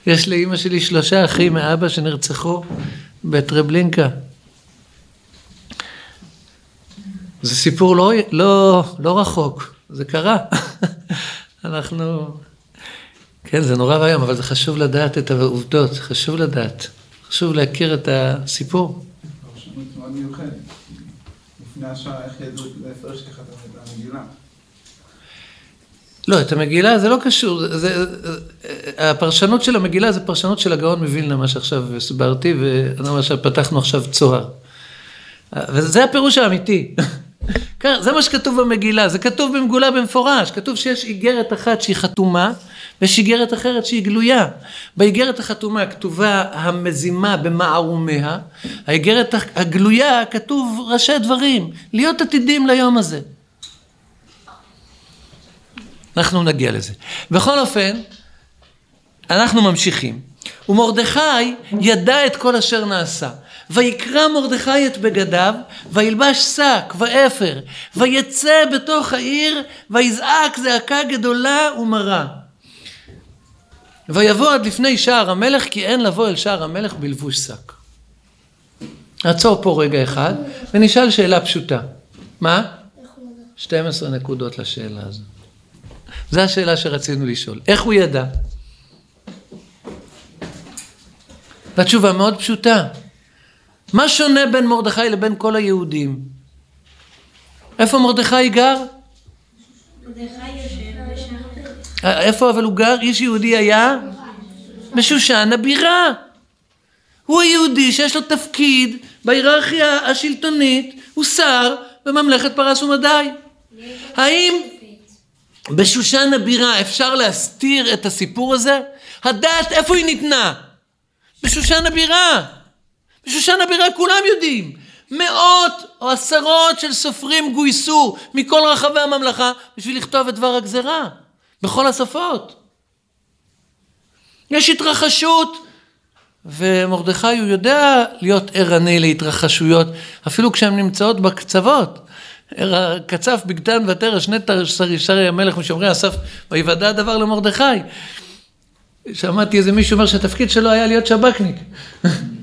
יש לאימא שלי שלושה אחים מאבא שנרצחו בטרבלינקה. זה סיפור לא, לא, לא רחוק, זה קרה. אנחנו... כן, זה נורא ואיום, אבל זה חשוב לדעת את העובדות, חשוב לדעת. חשוב להכיר את הסיפור. לא, את המגילה זה לא קשור, זה, הפרשנות של המגילה זה פרשנות של הגאון מווילנה, מה שעכשיו הסברתי, ומה שפתחנו עכשיו צוהר. וזה הפירוש האמיתי. כן, זה מה שכתוב במגילה, זה כתוב במגולה במפורש, כתוב שיש איגרת אחת שהיא חתומה, ויש איגרת אחרת שהיא גלויה. באיגרת החתומה כתובה המזימה במערומיה, האיגרת הגלויה כתוב ראשי דברים, להיות עתידים ליום הזה. אנחנו נגיע לזה. בכל אופן, אנחנו ממשיכים. ומרדכי ידע את כל אשר נעשה. ויקרא מרדכי את בגדיו, וילבש שק ואפר, ויצא בתוך העיר, ויזעק זעקה גדולה ומרה. ויבוא עד לפני שער המלך, כי אין לבוא אל שער המלך בלבוש שק. נעצור פה רגע אחד, ונשאל שאלה פשוטה. מה? איך הוא ידע? 12 נקודות לשאלה הזו. זו השאלה שרצינו לשאול. איך הוא ידע? והתשובה מאוד פשוטה. מה שונה בין מרדכי לבין כל היהודים? איפה מרדכי גר? איפה אבל הוא גר? איש יהודי היה? בשושן הבירה. הוא היהודי שיש לו תפקיד בהיררכיה השלטונית, הוא שר בממלכת פרס ומדי. האם בשושן הבירה אפשר להסתיר את הסיפור הזה? הדעת איפה היא ניתנה? בשושן הבירה. בשושן הבירה כולם יודעים. מאות או עשרות של סופרים גויסו מכל רחבי הממלכה בשביל לכתוב את דבר הגזרה, בכל השפות. יש התרחשות, ומרדכי הוא יודע להיות ערני להתרחשויות, אפילו כשהן נמצאות בקצוות. קצף בגתן ותרא שני שרי המלך משומרי אסף ויוודע הדבר למרדכי. שמעתי איזה מישהו אומר שהתפקיד שלו היה להיות שב"כניק. *laughs*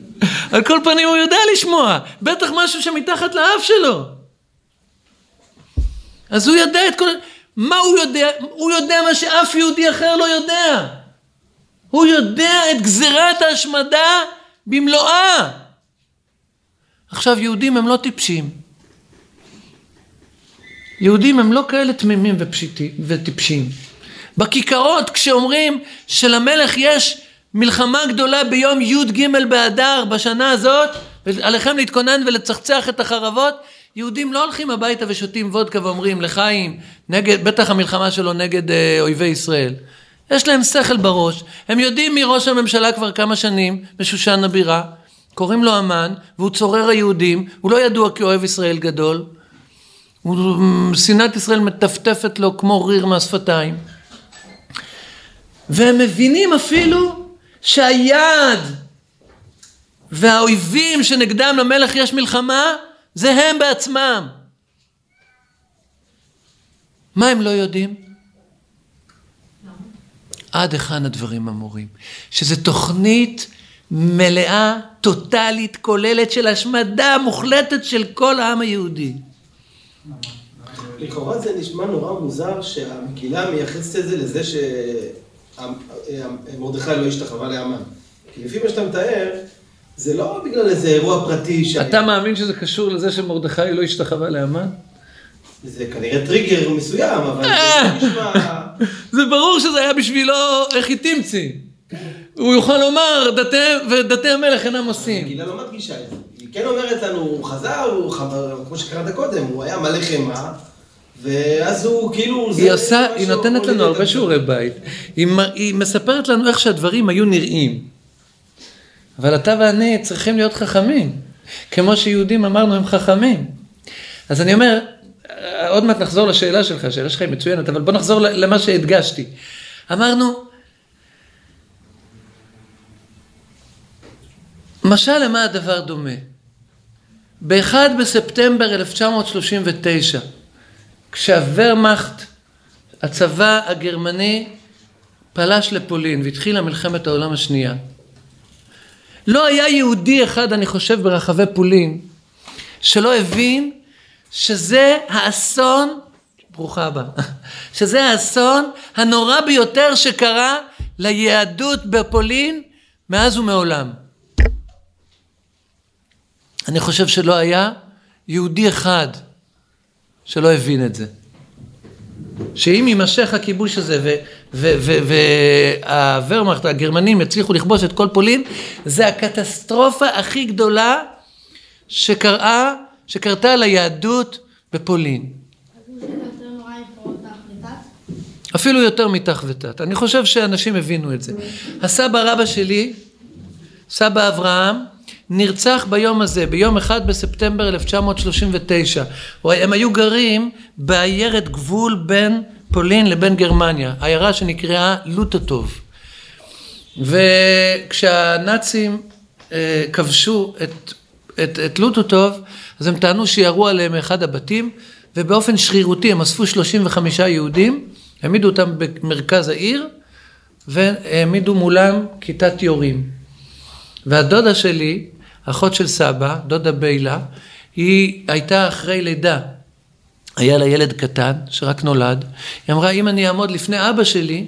על כל פנים הוא יודע לשמוע, בטח משהו שמתחת לאף שלו. אז הוא יודע את כל... מה הוא יודע? הוא יודע מה שאף יהודי אחר לא יודע. הוא יודע את גזירת ההשמדה במלואה. עכשיו, יהודים הם לא טיפשים. יהודים הם לא כאלה תמימים ופשיטי, וטיפשים. בכיכרות כשאומרים שלמלך יש מלחמה גדולה ביום י"ג באדר בשנה הזאת, עליכם להתכונן ולצחצח את החרבות. יהודים לא הולכים הביתה ושותים וודקה ואומרים לחיים, נגד, בטח המלחמה שלו נגד אה, אויבי ישראל. יש להם שכל בראש, הם יודעים מי ראש הממשלה כבר כמה שנים בשושן הבירה, קוראים לו המן, והוא צורר היהודים, הוא לא ידוע כאוהב ישראל גדול, שנאת ישראל מטפטפת לו כמו ריר מהשפתיים. והם מבינים אפילו שהיעד והאויבים שנגדם למלך יש מלחמה, זה הם בעצמם. מה הם לא יודעים? עד היכן הדברים אמורים. שזו תוכנית מלאה, טוטאלית, כוללת של השמדה מוחלטת של כל העם היהודי. לכאורה זה נשמע נורא מוזר שהמגילה מייחסת את זה לזה שמרדכי לא השתחווה לאמן. כי לפי מה שאתה מתאר, זה לא בגלל איזה אירוע פרטי ש... אתה מאמין שזה קשור לזה שמרדכי לא השתחווה לאמן? זה כנראה טריגר מסוים, אבל אה! זה נשמע... *laughs* זה ברור שזה היה בשבילו איך היא תמצי. הוא יוכל לומר, דתי, ודתי המלך אינם עושים. המגילה לא מדגישה את זה. היא כן אומרת לנו, הוא חזר, כמו שקראת קודם, הוא היה מלא חמאה, ואז הוא כאילו... היא עושה, היא נותנת לנו הרבה. שיעורי בית. היא, היא מספרת לנו איך שהדברים היו נראים. אבל אתה ואני צריכים להיות חכמים. כמו שיהודים אמרנו הם חכמים. אז אני אומר, עוד מעט נחזור לשאלה שלך, השאלה שלך היא מצוינת, אבל בוא נחזור למה שהדגשתי. אמרנו, משל למה הדבר דומה? ב-1 בספטמבר 1939, כשהוורמאכט, הצבא הגרמני, פלש לפולין והתחילה מלחמת העולם השנייה. לא היה יהודי אחד, אני חושב, ברחבי פולין, שלא הבין שזה האסון, ברוכה הבאה, *laughs* שזה האסון הנורא ביותר שקרה ליהדות בפולין מאז ומעולם. אני חושב שלא היה יהודי אחד שלא הבין את זה. שאם יימשך הכיבוש הזה והוורמאכט, הגרמנים יצליחו לכבוש את כל פולין, זה הקטסטרופה הכי גדולה שקרה, שקרתה ליהדות בפולין. אפילו יותר מתח ותת. אני חושב שאנשים הבינו את זה. הסבא רבא שלי, סבא אברהם, נרצח ביום הזה, ביום 1 בספטמבר 1939. הוא- הם היו גרים בעיירת גבול בין פולין לבין גרמניה, עיירה שנקראה לוטוטוב. וכשהנאצים אה, כבשו את, את, את לוטוטוב, אז הם טענו שירו עליהם מאחד הבתים, ובאופן שרירותי הם אספו 35 יהודים, העמידו אותם במרכז העיר, והעמידו מולם כיתת יורים. והדודה שלי, אחות של סבא, דודה ביילה, היא הייתה אחרי לידה. היה לה ילד קטן שרק נולד. היא אמרה, אם אני אעמוד לפני אבא שלי,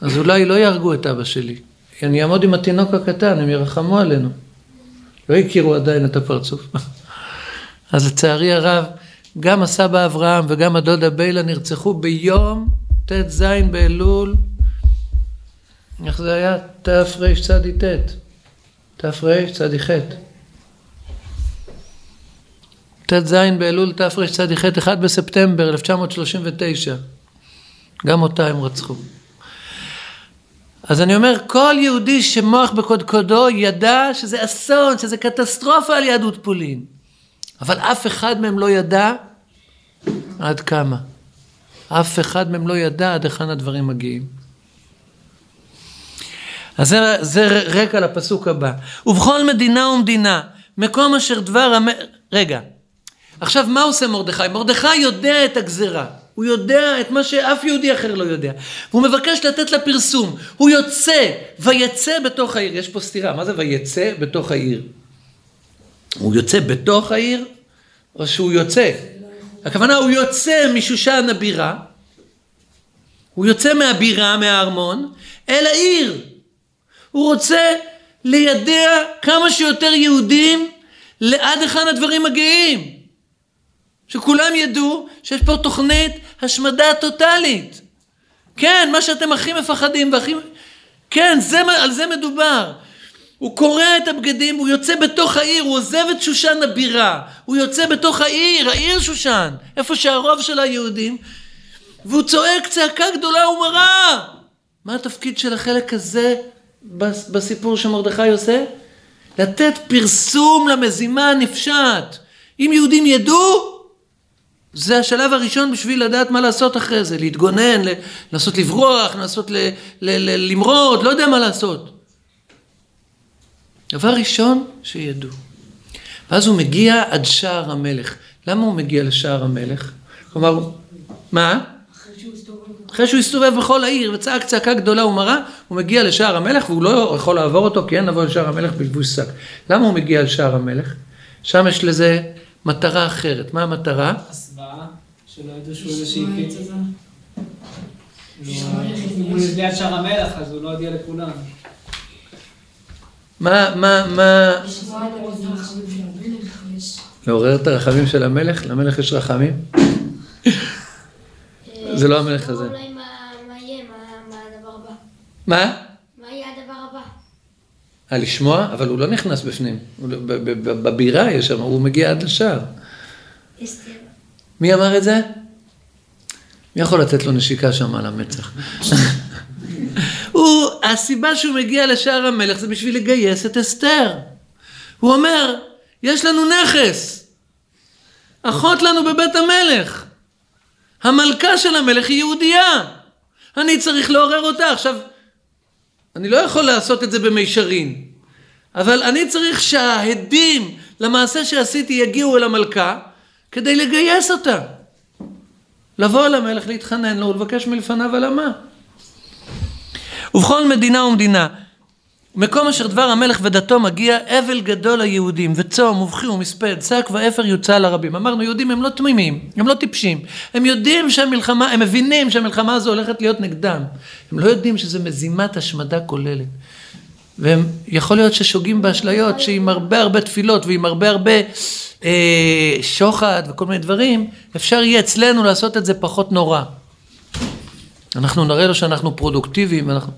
אז אולי לא יהרגו את אבא שלי. אני אעמוד עם התינוק הקטן, הם ירחמו עלינו. לא הכירו עדיין את הפרצוף. *laughs* אז לצערי הרב, גם הסבא אברהם וגם הדודה ביילה נרצחו ביום ט"ז באלול, איך זה היה? תרצ"ט. תרצ"ח. ט"ז באלול תרצ"ח, 1 בספטמבר 1939. גם אותה הם רצחו. אז אני אומר, כל יהודי שמוח בקודקודו ידע שזה אסון, שזה קטסטרופה על יהדות פולין. אבל אף אחד מהם לא ידע עד כמה. אף אחד מהם לא ידע עד היכן הדברים מגיעים. אז זה, זה רקע לפסוק הבא. ובכל מדינה ומדינה, מקום אשר דבר המ... רגע, עכשיו מה עושה מרדכי? מרדכי יודע את הגזרה. הוא יודע את מה שאף יהודי אחר לא יודע. והוא מבקש לתת לה פרסום. הוא יוצא, ויצא בתוך העיר. יש פה סתירה, מה זה ויצא בתוך העיר? הוא יוצא בתוך העיר, או שהוא יוצא? הכוונה, הוא יוצא משושן הבירה, הוא יוצא מהבירה, מהארמון, אל העיר. הוא רוצה לידע כמה שיותר יהודים לעד היכן הדברים מגיעים. שכולם ידעו שיש פה תוכנית השמדה טוטאלית. כן, מה שאתם הכי מפחדים והכי... כן, זה, על זה מדובר. הוא קורע את הבגדים, הוא יוצא בתוך העיר, הוא עוזב את שושן הבירה, הוא יוצא בתוך העיר, העיר שושן, איפה שהרוב של היהודים, והוא צועק צעקה גדולה ומרה. מה התפקיד של החלק הזה בסיפור שמרדכי עושה? לתת פרסום למזימה הנפשעת. אם יהודים ידעו, זה השלב הראשון בשביל לדעת מה לעשות אחרי זה, להתגונן, לנסות לברוח, לנסות למרוד, לא יודע מה לעשות. דבר ראשון, שידעו. ואז הוא מגיע עד שער המלך. למה הוא מגיע לשער המלך? כלומר, מה? אחרי שהוא הסתובב. בכל העיר וצעק צעקה גדולה ומרה, הוא מגיע לשער המלך והוא לא יכול לעבור אותו כי אין לבוא לשער המלך בלבוש שק. למה הוא מגיע לשער המלך? שם יש לזה מטרה אחרת. מה המטרה? הסוואה, שלא ידעו שהוא איזושהי פיצה. אם הוא ליד שער המלך, אז הוא לא הודיע לכולם. מה, מה, מה... לעורר את הרחמים של המלך? למלך יש רחמים? זה לא המלך הזה. מה מה יהיה, הדבר הבא? אה, לשמוע? אבל הוא לא נכנס בפנים. לא- בבירה יש שם, הוא מגיע עד לשער. מי אמר את זה? מי יכול לתת לו נשיקה שם על המצח? *laughs* הוא, הסיבה שהוא מגיע לשער המלך זה בשביל לגייס את אסתר. הוא אומר, יש לנו נכס, אחות לנו בבית המלך. המלכה של המלך היא יהודייה. אני צריך לעורר אותה. עכשיו, אני לא יכול לעשות את זה במישרין, אבל אני צריך שההדים למעשה שעשיתי יגיעו אל המלכה כדי לגייס אותה. לבוא אל המלך, להתחנן לו ולבקש מלפניו על המה. ובכל מדינה ומדינה, מקום אשר דבר המלך ודתו מגיע, אבל גדול ליהודים, וצום, ובכי ומספד, שק ואפר יוצא לרבים. אמרנו, יהודים הם לא תמימים, הם לא טיפשים. הם יודעים שהמלחמה, הם מבינים שהמלחמה הזו הולכת להיות נגדם. הם לא יודעים שזה מזימת השמדה כוללת. והם, יכול להיות ששוגים באשליות שעם הרבה הרבה תפילות ועם הרבה הרבה אה, שוחד וכל מיני דברים, אפשר יהיה אצלנו לעשות את זה פחות נורא. אנחנו נראה לו שאנחנו פרודוקטיביים, אנחנו...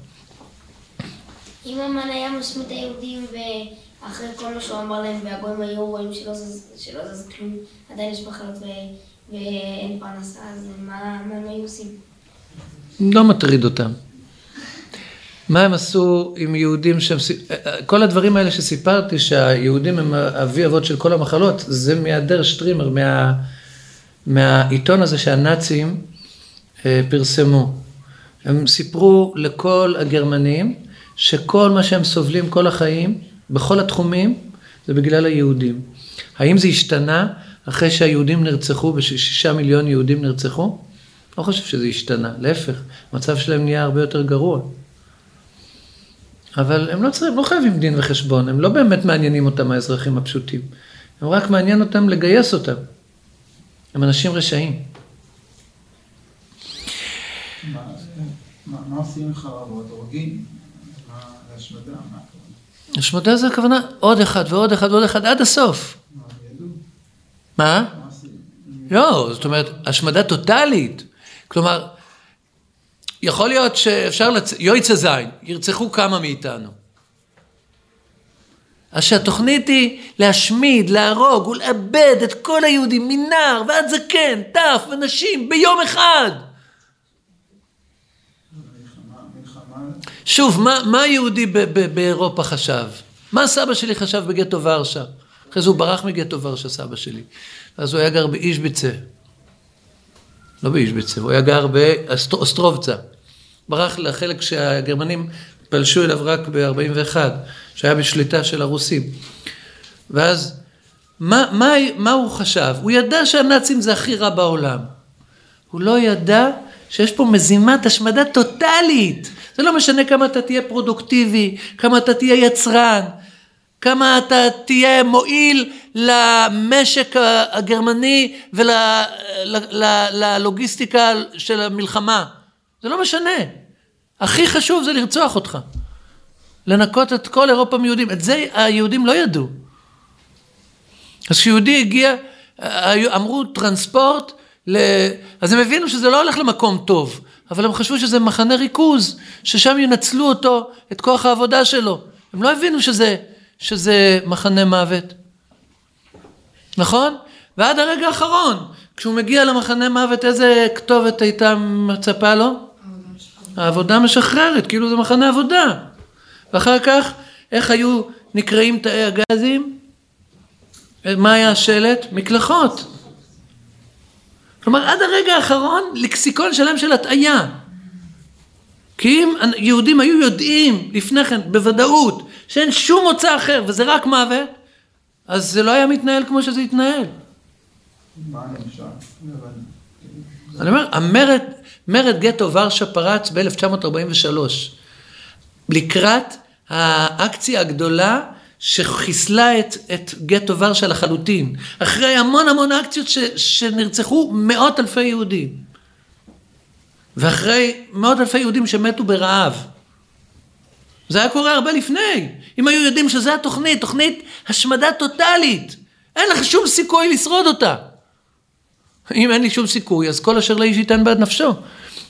אם המן היה משמיד את היהודים ואחרי כל מה שהוא אמר להם והגויים היו רואים שלא זז, כלום, עדיין יש מחלות ואין פרנסה, אז מה, הם היו עושים? לא מטריד אותם. מה הם עשו עם יהודים שהם... סיפ- כל הדברים האלה שסיפרתי, שהיהודים הם אבי אבות של כל המחלות, זה מהדר שטרימר, מה, מהעיתון הזה שהנאצים אה, פרסמו. הם סיפרו לכל הגרמנים שכל מה שהם סובלים כל החיים, בכל התחומים, זה בגלל היהודים. האם זה השתנה אחרי שהיהודים נרצחו, בשישה מיליון יהודים נרצחו? לא חושב שזה השתנה, להפך, המצב שלהם נהיה הרבה יותר גרוע. אבל הם לא, צריכים, לא חייבים דין וחשבון, הם לא באמת מעניינים אותם האזרחים הפשוטים. הם רק מעניין אותם לגייס אותם. הם אנשים רשעים. מה- עושים חרבות? הורגים? מה, להשמדה? מה הכוונה? השמדה זה הכוונה עוד אחד ועוד אחד ועוד אחד עד הסוף. מה? לא, זאת אומרת, השמדה טוטאלית. כלומר, יכול להיות שאפשר לצ... יויצא זין, ירצחו כמה מאיתנו. אז שהתוכנית היא להשמיד, להרוג ולאבד את כל היהודים, מנער ועד זקן, טף ונשים, ביום אחד. מלחמה, מלחמה, שוב, מה, מה היהודי ב- ב- באירופה חשב? מה סבא שלי חשב בגטו ורשה? אחרי זה הוא ברח מגטו ורשה, סבא שלי. אז הוא היה גר באישביצה. לא באישביצה, הוא היה גר באוסטרובצה. ברח לחלק שהגרמנים פלשו אליו רק ב-41, שהיה בשליטה של הרוסים. ואז, מה, מה, מה הוא חשב? הוא ידע שהנאצים זה הכי רע בעולם. הוא לא ידע שיש פה מזימת השמדה טוטאלית. זה לא משנה כמה אתה תהיה פרודוקטיבי, כמה אתה תהיה יצרן, כמה אתה תהיה מועיל למשק הגרמני וללוגיסטיקה של המלחמה. זה לא משנה. הכי חשוב זה לרצוח אותך. לנקות את כל אירופה מיהודים. את זה היהודים לא ידעו. אז כשיהודי הגיע, היו- אמרו טרנספורט, ל... אז הם הבינו שזה לא הולך למקום טוב, אבל הם חשבו שזה מחנה ריכוז, ששם ינצלו אותו, את כוח העבודה שלו. הם לא הבינו שזה, שזה מחנה מוות. נכון? ועד הרגע האחרון, כשהוא מגיע למחנה מוות, איזה כתובת הייתה מצפה לו? העבודה משחררת, כאילו זה מחנה עבודה. ואחר כך, איך היו נקראים תאי הגזים? מה היה השלט? מקלחות. כלומר, עד הרגע האחרון, לקסיקון שלם של הטעיה. כי אם יהודים היו יודעים לפני כן, בוודאות, שאין שום מוצא אחר וזה רק מוות, אז זה לא היה מתנהל כמו שזה התנהל. מה. אני אומר, המרד, מרד גטו ורשה פרץ ב-1943, לקראת האקציה הגדולה שחיסלה את, את גטו ורשה לחלוטין, אחרי המון המון אקציות ש, שנרצחו מאות אלפי יהודים, ואחרי מאות אלפי יהודים שמתו ברעב. זה היה קורה הרבה לפני, אם היו יודעים שזה התוכנית, תוכנית השמדה טוטאלית, אין לך שום סיכוי לשרוד אותה. אם אין לי שום סיכוי, אז כל אשר לאיש ייתן בעד נפשו.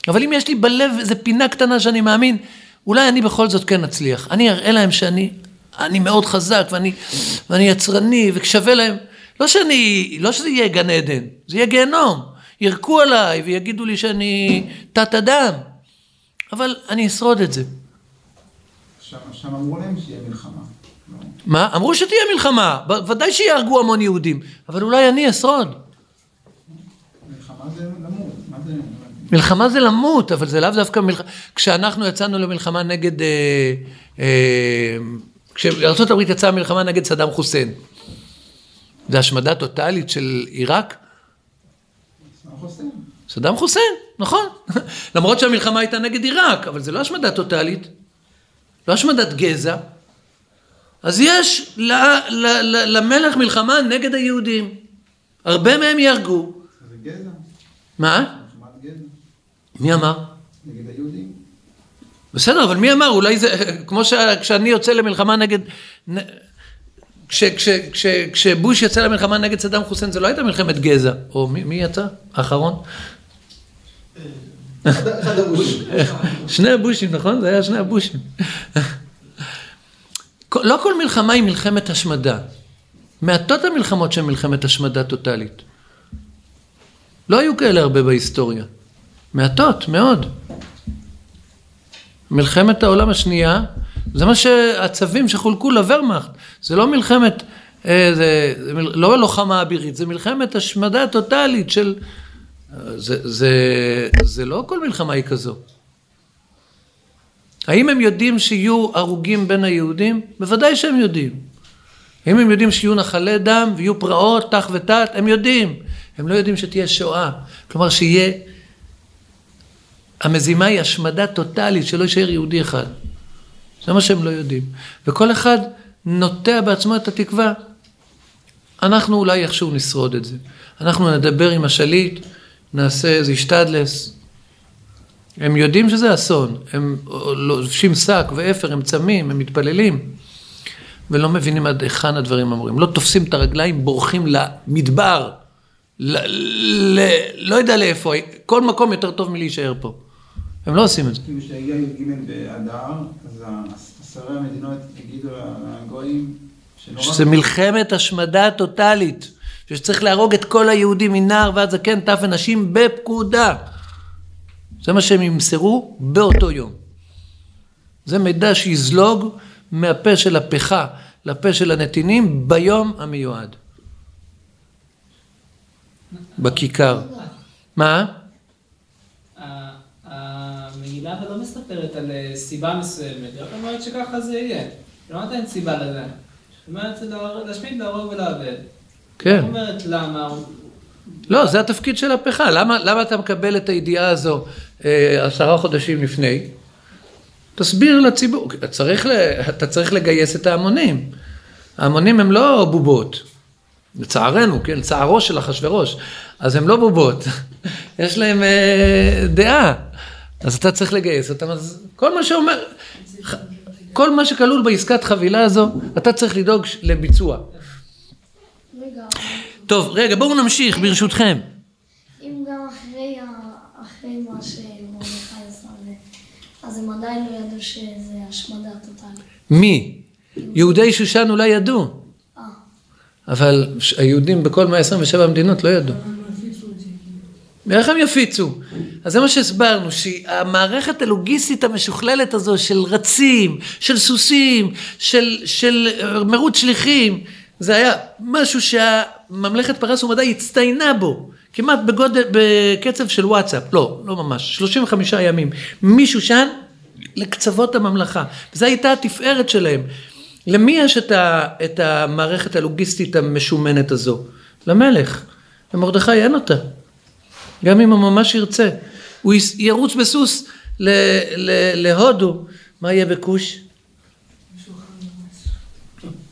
אבל אם יש לי בלב איזו פינה קטנה שאני מאמין, אולי אני בכל זאת כן אצליח. אני אראה להם שאני אני מאוד חזק ואני, ואני יצרני ושווה להם. לא שאני, לא שזה יהיה גן עדן, זה יהיה גיהנום. ירקו עליי ויגידו לי שאני תת אדם, אבל אני אשרוד את זה. שם שם אמרו להם שיהיה מלחמה. מה? אמרו שתהיה מלחמה, ודאי שיהרגו המון יהודים, אבל אולי אני אשרוד. מלחמה זה למות, מה זה... מלחמה זה למות, אבל זה לאו דווקא מלחמה. כשאנחנו יצאנו למלחמה נגד... אה, אה, כשארה"ב יצאה למלחמה נגד סדאם חוסיין, זה השמדה טוטאלית של עיראק? סדאם חוסיין, נכון. *laughs* למרות שהמלחמה הייתה נגד עיראק, אבל זה לא השמדה טוטאלית, לא השמדת גזע. אז יש ל, ל, ל, למלך מלחמה נגד היהודים. הרבה מהם יהרגו. זה גזע, מה? מלחמת גזע, מי אמר? נגד היהודים. בסדר, אבל מי אמר? אולי זה, כמו שכשאני יוצא למלחמה נגד... כש, כש, כש, כשבוש יצא למלחמה נגד סדאם חוסיין זה לא הייתה מלחמת גזע. או מי, מי יצא? האחרון? *laughs* שני הבושים, נכון? זה היה שני הבושים. *laughs* לא כל מלחמה היא מלחמת השמדה. מעטות המלחמות שהן מלחמת השמדה טוטאלית. לא היו כאלה הרבה בהיסטוריה. מעטות, מאוד. מלחמת העולם השנייה, זה מה שהצווים שחולקו לוורמאכט. זה לא מלחמת, אה, זה, זה מל- לא לוחמה אבירית, זה מלחמת השמדה טוטאלית של... זה, זה, זה לא כל מלחמה היא כזו. האם הם יודעים שיהיו הרוגים בין היהודים? בוודאי שהם יודעים. האם הם יודעים שיהיו נחלי דם ויהיו פרעות, תח ותת? הם יודעים. הם לא יודעים שתהיה שואה. כלומר, שיהיה... המזימה היא השמדה טוטאלית, שלא יישאר יהודי אחד. זה מה שהם לא יודעים. וכל אחד נוטע בעצמו את התקווה. אנחנו אולי איכשהו נשרוד את זה. אנחנו נדבר עם השליט, נעשה איזה השתדלס. הם יודעים שזה אסון, הם לובשים שק ואפר, הם צמים, הם מתפללים, ולא מבינים עד היכן הדברים אמורים. לא תופסים את הרגליים, בורחים למדבר, ל, ל, לא יודע לאיפה, כל מקום יותר טוב מלהישאר פה. הם לא עושים את זה. כאילו שהגיע י"ג באדר, אז עשרי המדינות הגידו לגויים. שזה מלחמת השמדה טוטאלית, שצריך להרוג את כל היהודים מנער ועד זקן, טף ונשים בפקודה. זה מה שהם ימסרו באותו יום. זה מידע שיזלוג מהפה של הפכה לפה של הנתינים ביום המיועד. בכיכר. מה? אבל לא מספרת על אה, סיבה מסוימת, היא רק אומרת שככה זה יהיה. היא לא נותנת סיבה לזה. היא אומרת להשמיד, להרוג ולאבד. כן. היא אומרת למה. לא, זה התפקיד של הפכה. למה, למה אתה מקבל את הידיעה הזו אה, עשרה חודשים לפני? תסביר לציבור. צריך ל, אתה צריך לגייס את ההמונים. ההמונים הם לא בובות. לצערנו, כן, לצערו של אחשוורוש. אז הם לא בובות. *laughs* יש להם אה, דעה. אז אתה צריך לגייס אותם. אז כל מה שאומר, כל מה שכלול בעסקת חבילה הזו, אתה צריך לדאוג לביצוע. רגע, טוב, רגע, בואו נמשיך, ברשותכם. אם גם אחרי, אחרי מה שמרדכי עשה, אז הם עדיין לא ידעו שזה השמדה טוטאלית. מי? יהודי שושן אולי ידעו, אבל ש- היהודים בכל 127 המדינות לא ידעו. ואיך הם יפיצו? אז זה מה שהסברנו, שהמערכת הלוגיסטית המשוכללת הזו של רצים, של סוסים, של, של אה, מרוץ שליחים, זה היה משהו שהממלכת פרס ומדי הצטיינה בו, כמעט בגודל, בקצב של וואטסאפ, לא, לא ממש, 35 ימים, משושן לקצוות הממלכה, וזו הייתה התפארת שלהם. למי יש את, ה, את המערכת הלוגיסטית המשומנת הזו? למלך. למרדכי אין אותה. גם אם הוא ממש ירצה. הוא ירוץ בסוס להודו, מה יהיה בכוש?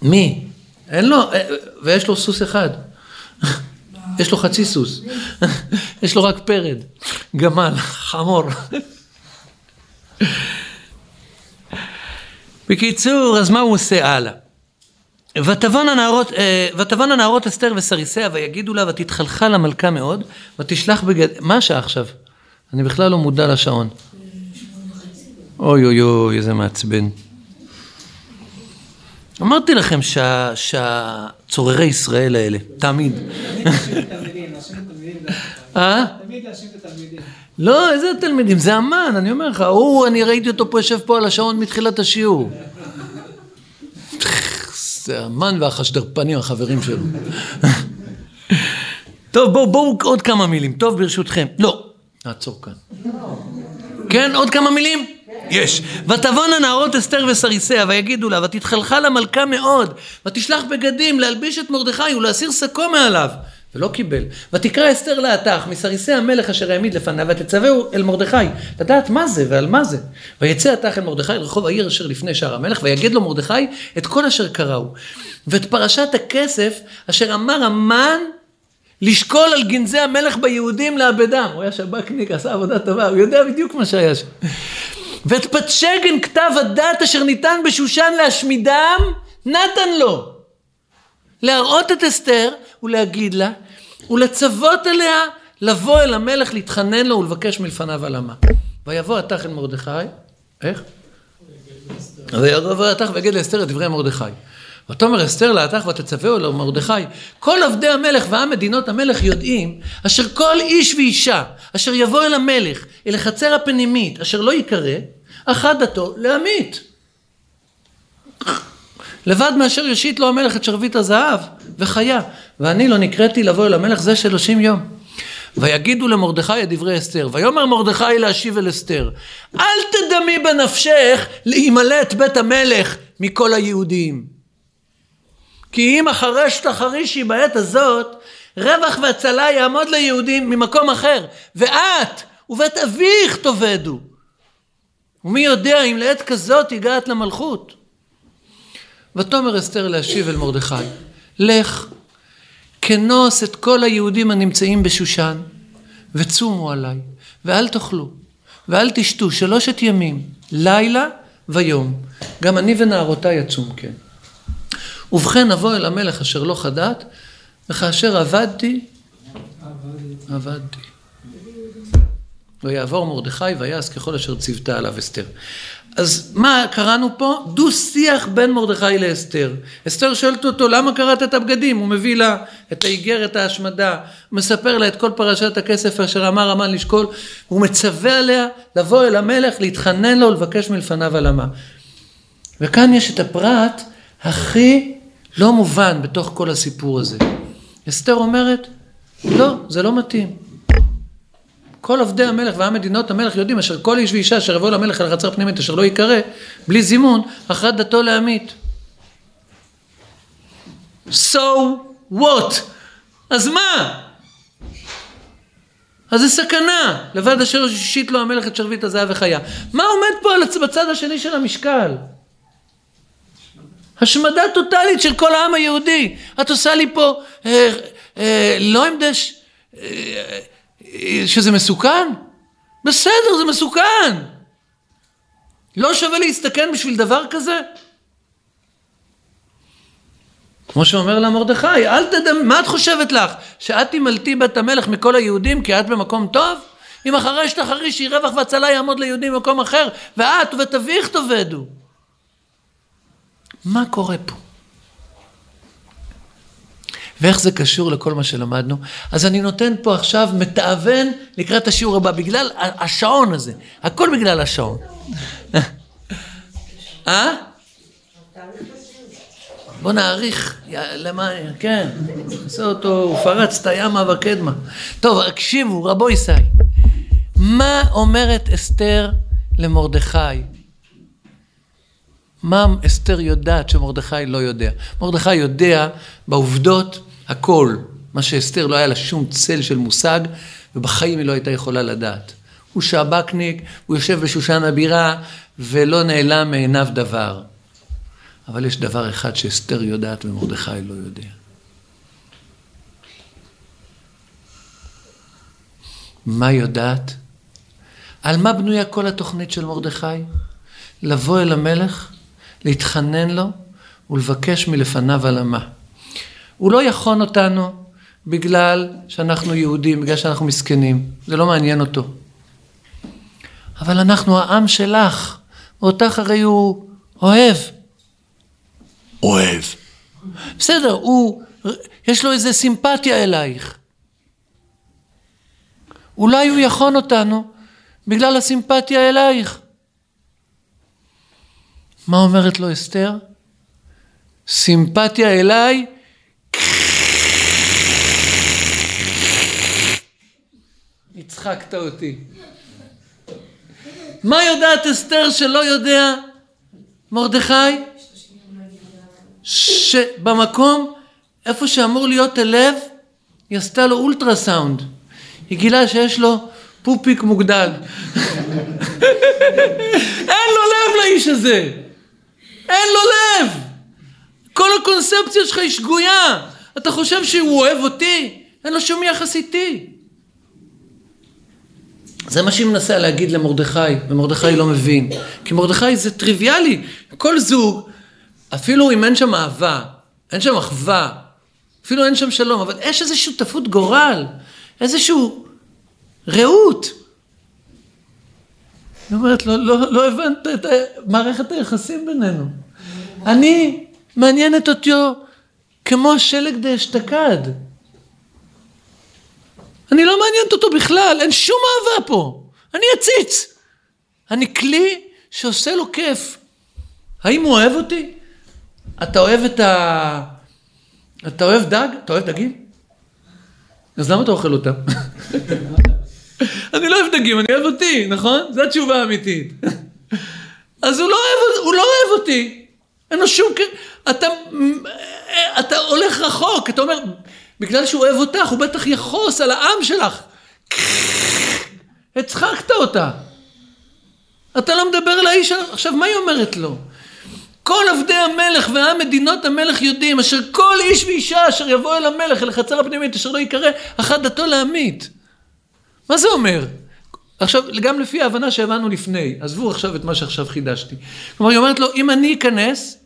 מי? אין לו, אה, ויש לו סוס אחד. *laughs* יש לו חצי סוס. *laughs* יש לו רק פרד, גמל, *laughs* חמור. בקיצור, אז מה הוא עושה הלאה? ותבון הנערות, אה, ותבון הנערות אסתר וסריסיה ויגידו לה ותתחלחל המלכה מאוד ותשלח בגד... מה השעה עכשיו? אני בכלל לא מודע לשעון. אוי אוי אוי, איזה מעצבן. אמרתי לכם שה- שהצוררי ישראל האלה, תמיד. *laughs* אה? לא, איזה תלמידים? זה אמן, אני אומר לך. הוא, אני ראיתי אותו פה יושב פה על השעון מתחילת השיעור. *laughs* זה אמן והחשדרפנים החברים שלו. טוב, בואו, בואו עוד כמה מילים. טוב, ברשותכם. לא, נעצור כאן. כן, עוד כמה מילים? יש. ותבון הנערות אסתר וסריסיה ויגידו לה ותתחלחל המלכה מאוד ותשלח בגדים להלביש את מרדכי ולהסיר שקו מעליו ולא קיבל. ותקרא אסתר לאתך מסריסי המלך אשר העמיד לפניו ותצווהו אל מרדכי לדעת מה זה ועל מה זה. ויצא אתך אל מרדכי אל רחוב העיר אשר לפני שער המלך ויגד לו מרדכי את כל אשר קראו ואת פרשת הכסף אשר אמר המן לשקול על גנזי המלך ביהודים לאבדם. הוא היה שב"כניק, עשה עבודה טובה, הוא יודע בדיוק מה שהיה שם. ואת פתשגן כתב הדת אשר ניתן בשושן להשמידם, נתן לו. להראות את אסתר ולהגיד לה, ולצוות עליה לבוא אל המלך להתחנן לו ולבקש מלפניו עלמה. ויבוא התך אל מרדכי, איך? ויבוא התך ויגיד לאסתר את דברי מרדכי. ותאמר אסתר לאתך ותצווהו אל מרדכי, כל עבדי המלך ועם מדינות המלך יודעים, אשר כל איש ואישה, אשר יבוא אל המלך, אל החצר הפנימית, אשר לא ייקרא, אחת דתו להמית. לבד מאשר ישית לו המלך את שרביט הזהב וחיה, ואני לא נקראתי לבוא אל המלך זה שלושים יום. ויגידו למרדכי את דברי אסתר, ויאמר מרדכי להשיב אל אסתר, אל תדמי בנפשך להימלט בית המלך מכל היהודים. כי אם החרש תחרישי בעת הזאת, רווח והצלה יעמוד ליהודים ממקום אחר, ואת ובית אביך תאבדו. ומי יודע אם לעת כזאת הגעת למלכות. ותאמר אסתר להשיב אל מרדכי, לך, כנוס את כל היהודים הנמצאים בשושן, וצומו עליי, ואל תאכלו, ואל תשתו שלושת ימים, לילה ויום. גם אני ונערותיי יצום כן. ובכן אבוא אל המלך אשר לא חדת, וכאשר עבדתי, עבדתי. ויעבור מרדכי ויעש ככל אשר ציוותה עליו אסתר. אז מה קראנו פה? דו שיח בין מרדכי לאסתר. אסתר שואלת אותו למה קראת את הבגדים? הוא מביא לה את האיגרת ההשמדה, מספר לה את כל פרשת הכסף אשר אמר המן לשקול, הוא מצווה עליה לבוא אל המלך, להתחנן לו, לבקש מלפניו עלמה. וכאן יש את הפרט הכי לא מובן בתוך כל הסיפור הזה. אסתר אומרת, לא, זה לא מתאים. כל עבדי המלך והמדינות המלך יודעים אשר כל איש ואישה אשר יבואו למלך אל החצר פנימית אשר לא ייקרא בלי זימון אחת דתו להמית. So what? אז מה? אז זה סכנה, לבד אשר השישית לו המלך את שרביט הזהב וחיה. מה עומד פה על בצד השני של המשקל? השמדה טוטאלית של כל העם היהודי. את עושה לי פה, אה, אה, לא עמדה ש... אה, אה, שזה מסוכן? בסדר, זה מסוכן. לא שווה להסתכן בשביל דבר כזה? כמו שאומר לה מרדכי, אל תדמ... מה את חושבת לך? שאת תמלטי בת המלך מכל היהודים כי את במקום טוב? אם אחרי שתחרישי רווח והצלה יעמוד ליהודים במקום אחר, ואת ובית אביך תאבדו. מה קורה פה? ואיך זה קשור לכל מה שלמדנו? אז אני נותן פה עכשיו מתאבן לקראת השיעור הבא, בגלל השעון הזה. הכל בגלל השעון. *laughs* אה? בוא נאריך, יא- למה, כן, עשה אותו, הוא פרץ את הימה וקדמה. טוב, הקשיבו, רבו ישי, מה אומרת אסתר למרדכי? מה אסתר יודעת שמרדכי לא יודע? מרדכי יודע בעובדות הכל, מה שאסתר לא היה לה שום צל של מושג, ובחיים היא לא הייתה יכולה לדעת. הוא שב"כניק, הוא יושב בשושן הבירה, ולא נעלם מעיניו דבר. אבל יש דבר אחד שאסתר יודעת ומרדכי לא יודע. מה יודעת? על מה בנויה כל התוכנית של מרדכי? לבוא אל המלך, להתחנן לו ולבקש מלפניו עלמה. הוא לא יחון אותנו בגלל שאנחנו יהודים, בגלל שאנחנו מסכנים, זה לא מעניין אותו. אבל אנחנו העם שלך, ואותך הרי הוא אוהב. אוהב. בסדר, הוא, יש לו איזה סימפתיה אלייך. אולי הוא יחון אותנו בגלל הסימפתיה אלייך. מה אומרת לו אסתר? סימפתיה אליי? הצחקת אותי. מה יודעת אסתר שלא יודע מרדכי? שבמקום, איפה שאמור להיות הלב, היא עשתה לו אולטרסאונד. היא גילה שיש לו פופיק מוגדל. אין לו לב לאיש הזה. אין לו לב. כל הקונספציה שלך היא שגויה. אתה חושב שהוא אוהב אותי? אין לו שום יחס איתי. זה מה שהיא מנסה להגיד למרדכי, ומרדכי לא מבין. כי מרדכי זה טריוויאלי. כל זוג, אפילו אם אין שם אהבה, אין שם אחווה, אפילו אין שם שלום, אבל יש איזו שותפות גורל, איזשהו רעות. היא אומרת, לא, לא, לא הבנת את מערכת היחסים בינינו. אני, מעניינת אותי כמו השלג דאשתקד. אני לא מעניינת אותו בכלל, אין שום אהבה פה. אני עציץ. אני כלי שעושה לו כיף. האם הוא אוהב אותי? אתה אוהב את ה... אתה אוהב דג? אתה אוהב דגים? אז למה אתה אוכל אותם? *laughs* אני לא אוהב דגים, אני אוהב אותי, נכון? זו התשובה האמיתית. *laughs* אז הוא לא אוהב, הוא לא אוהב אותי. אין לו שום... אתה, אתה הולך רחוק, אתה אומר, בגלל שהוא אוהב אותך, הוא בטח יחוס על העם שלך. הצחקת אותה. אתה לא מדבר על האיש, עכשיו מה היא אומרת לו? כל עבדי המלך ועם מדינות המלך יודעים, אשר כל איש ואישה אשר יבוא אל המלך, אל החצר הפנימית, אשר לא ייקרא, אחת דתו להמית. מה זה אומר? עכשיו, גם לפי ההבנה שהבנו לפני, עזבו עכשיו את מה שעכשיו חידשתי. כלומר, היא אומרת לו, אם אני אכנס,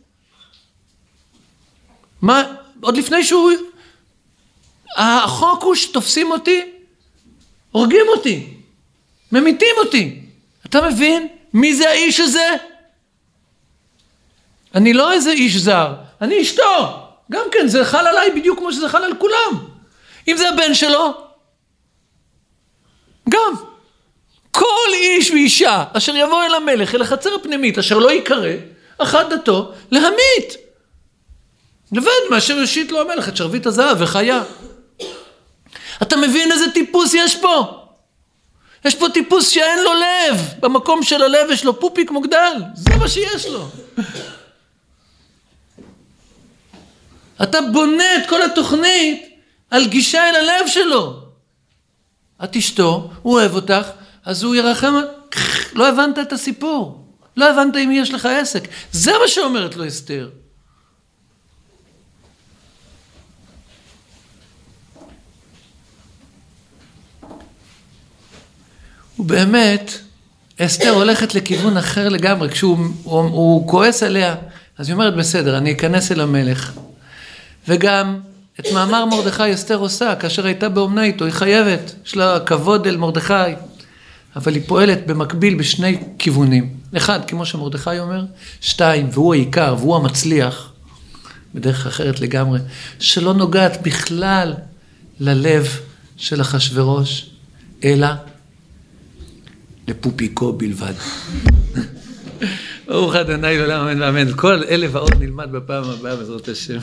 מה, עוד לפני שהוא... החוק הוא שתופסים אותי, הורגים אותי, ממיתים אותי. אתה מבין? מי זה האיש הזה? אני לא איזה איש זר, אני אשתו. גם כן, זה חל עליי בדיוק כמו שזה חל על כולם. אם זה הבן שלו, גם. כל איש ואישה אשר יבוא אל המלך, אל החצר הפנימית, אשר לא ייקרא, אחת דתו, להמית. לבד מאשר יושיט לו המלך את שרביט הזהב וחיה. אתה מבין איזה טיפוס יש פה? יש פה טיפוס שאין לו לב, במקום של הלב יש לו פופיק מוגדל, זה מה שיש לו. אתה בונה את כל התוכנית על גישה אל הלב שלו. את אשתו, הוא אוהב אותך, אז הוא ירחם, לא הבנת את הסיפור. לא הבנת עם מי יש לך עסק. זה מה שאומרת לו אסתר. ובאמת, אסתר הולכת לכיוון אחר לגמרי, כשהוא הוא, הוא כועס עליה, אז היא אומרת, בסדר, אני אכנס אל המלך. וגם את מאמר מרדכי אסתר עושה, כאשר הייתה באומנה איתו, היא חייבת, יש לה כבוד אל מרדכי. אבל היא פועלת במקביל בשני כיוונים. אחד, כמו שמרדכי אומר, שתיים, והוא העיקר, והוא המצליח, בדרך אחרת לגמרי, שלא נוגעת בכלל ללב של אחשורוש, אלא לפופיקו בלבד. ברוך ה' לעולם אמן ואמן. כל אלה ועוד נלמד בפעם הבאה בעזרת השם.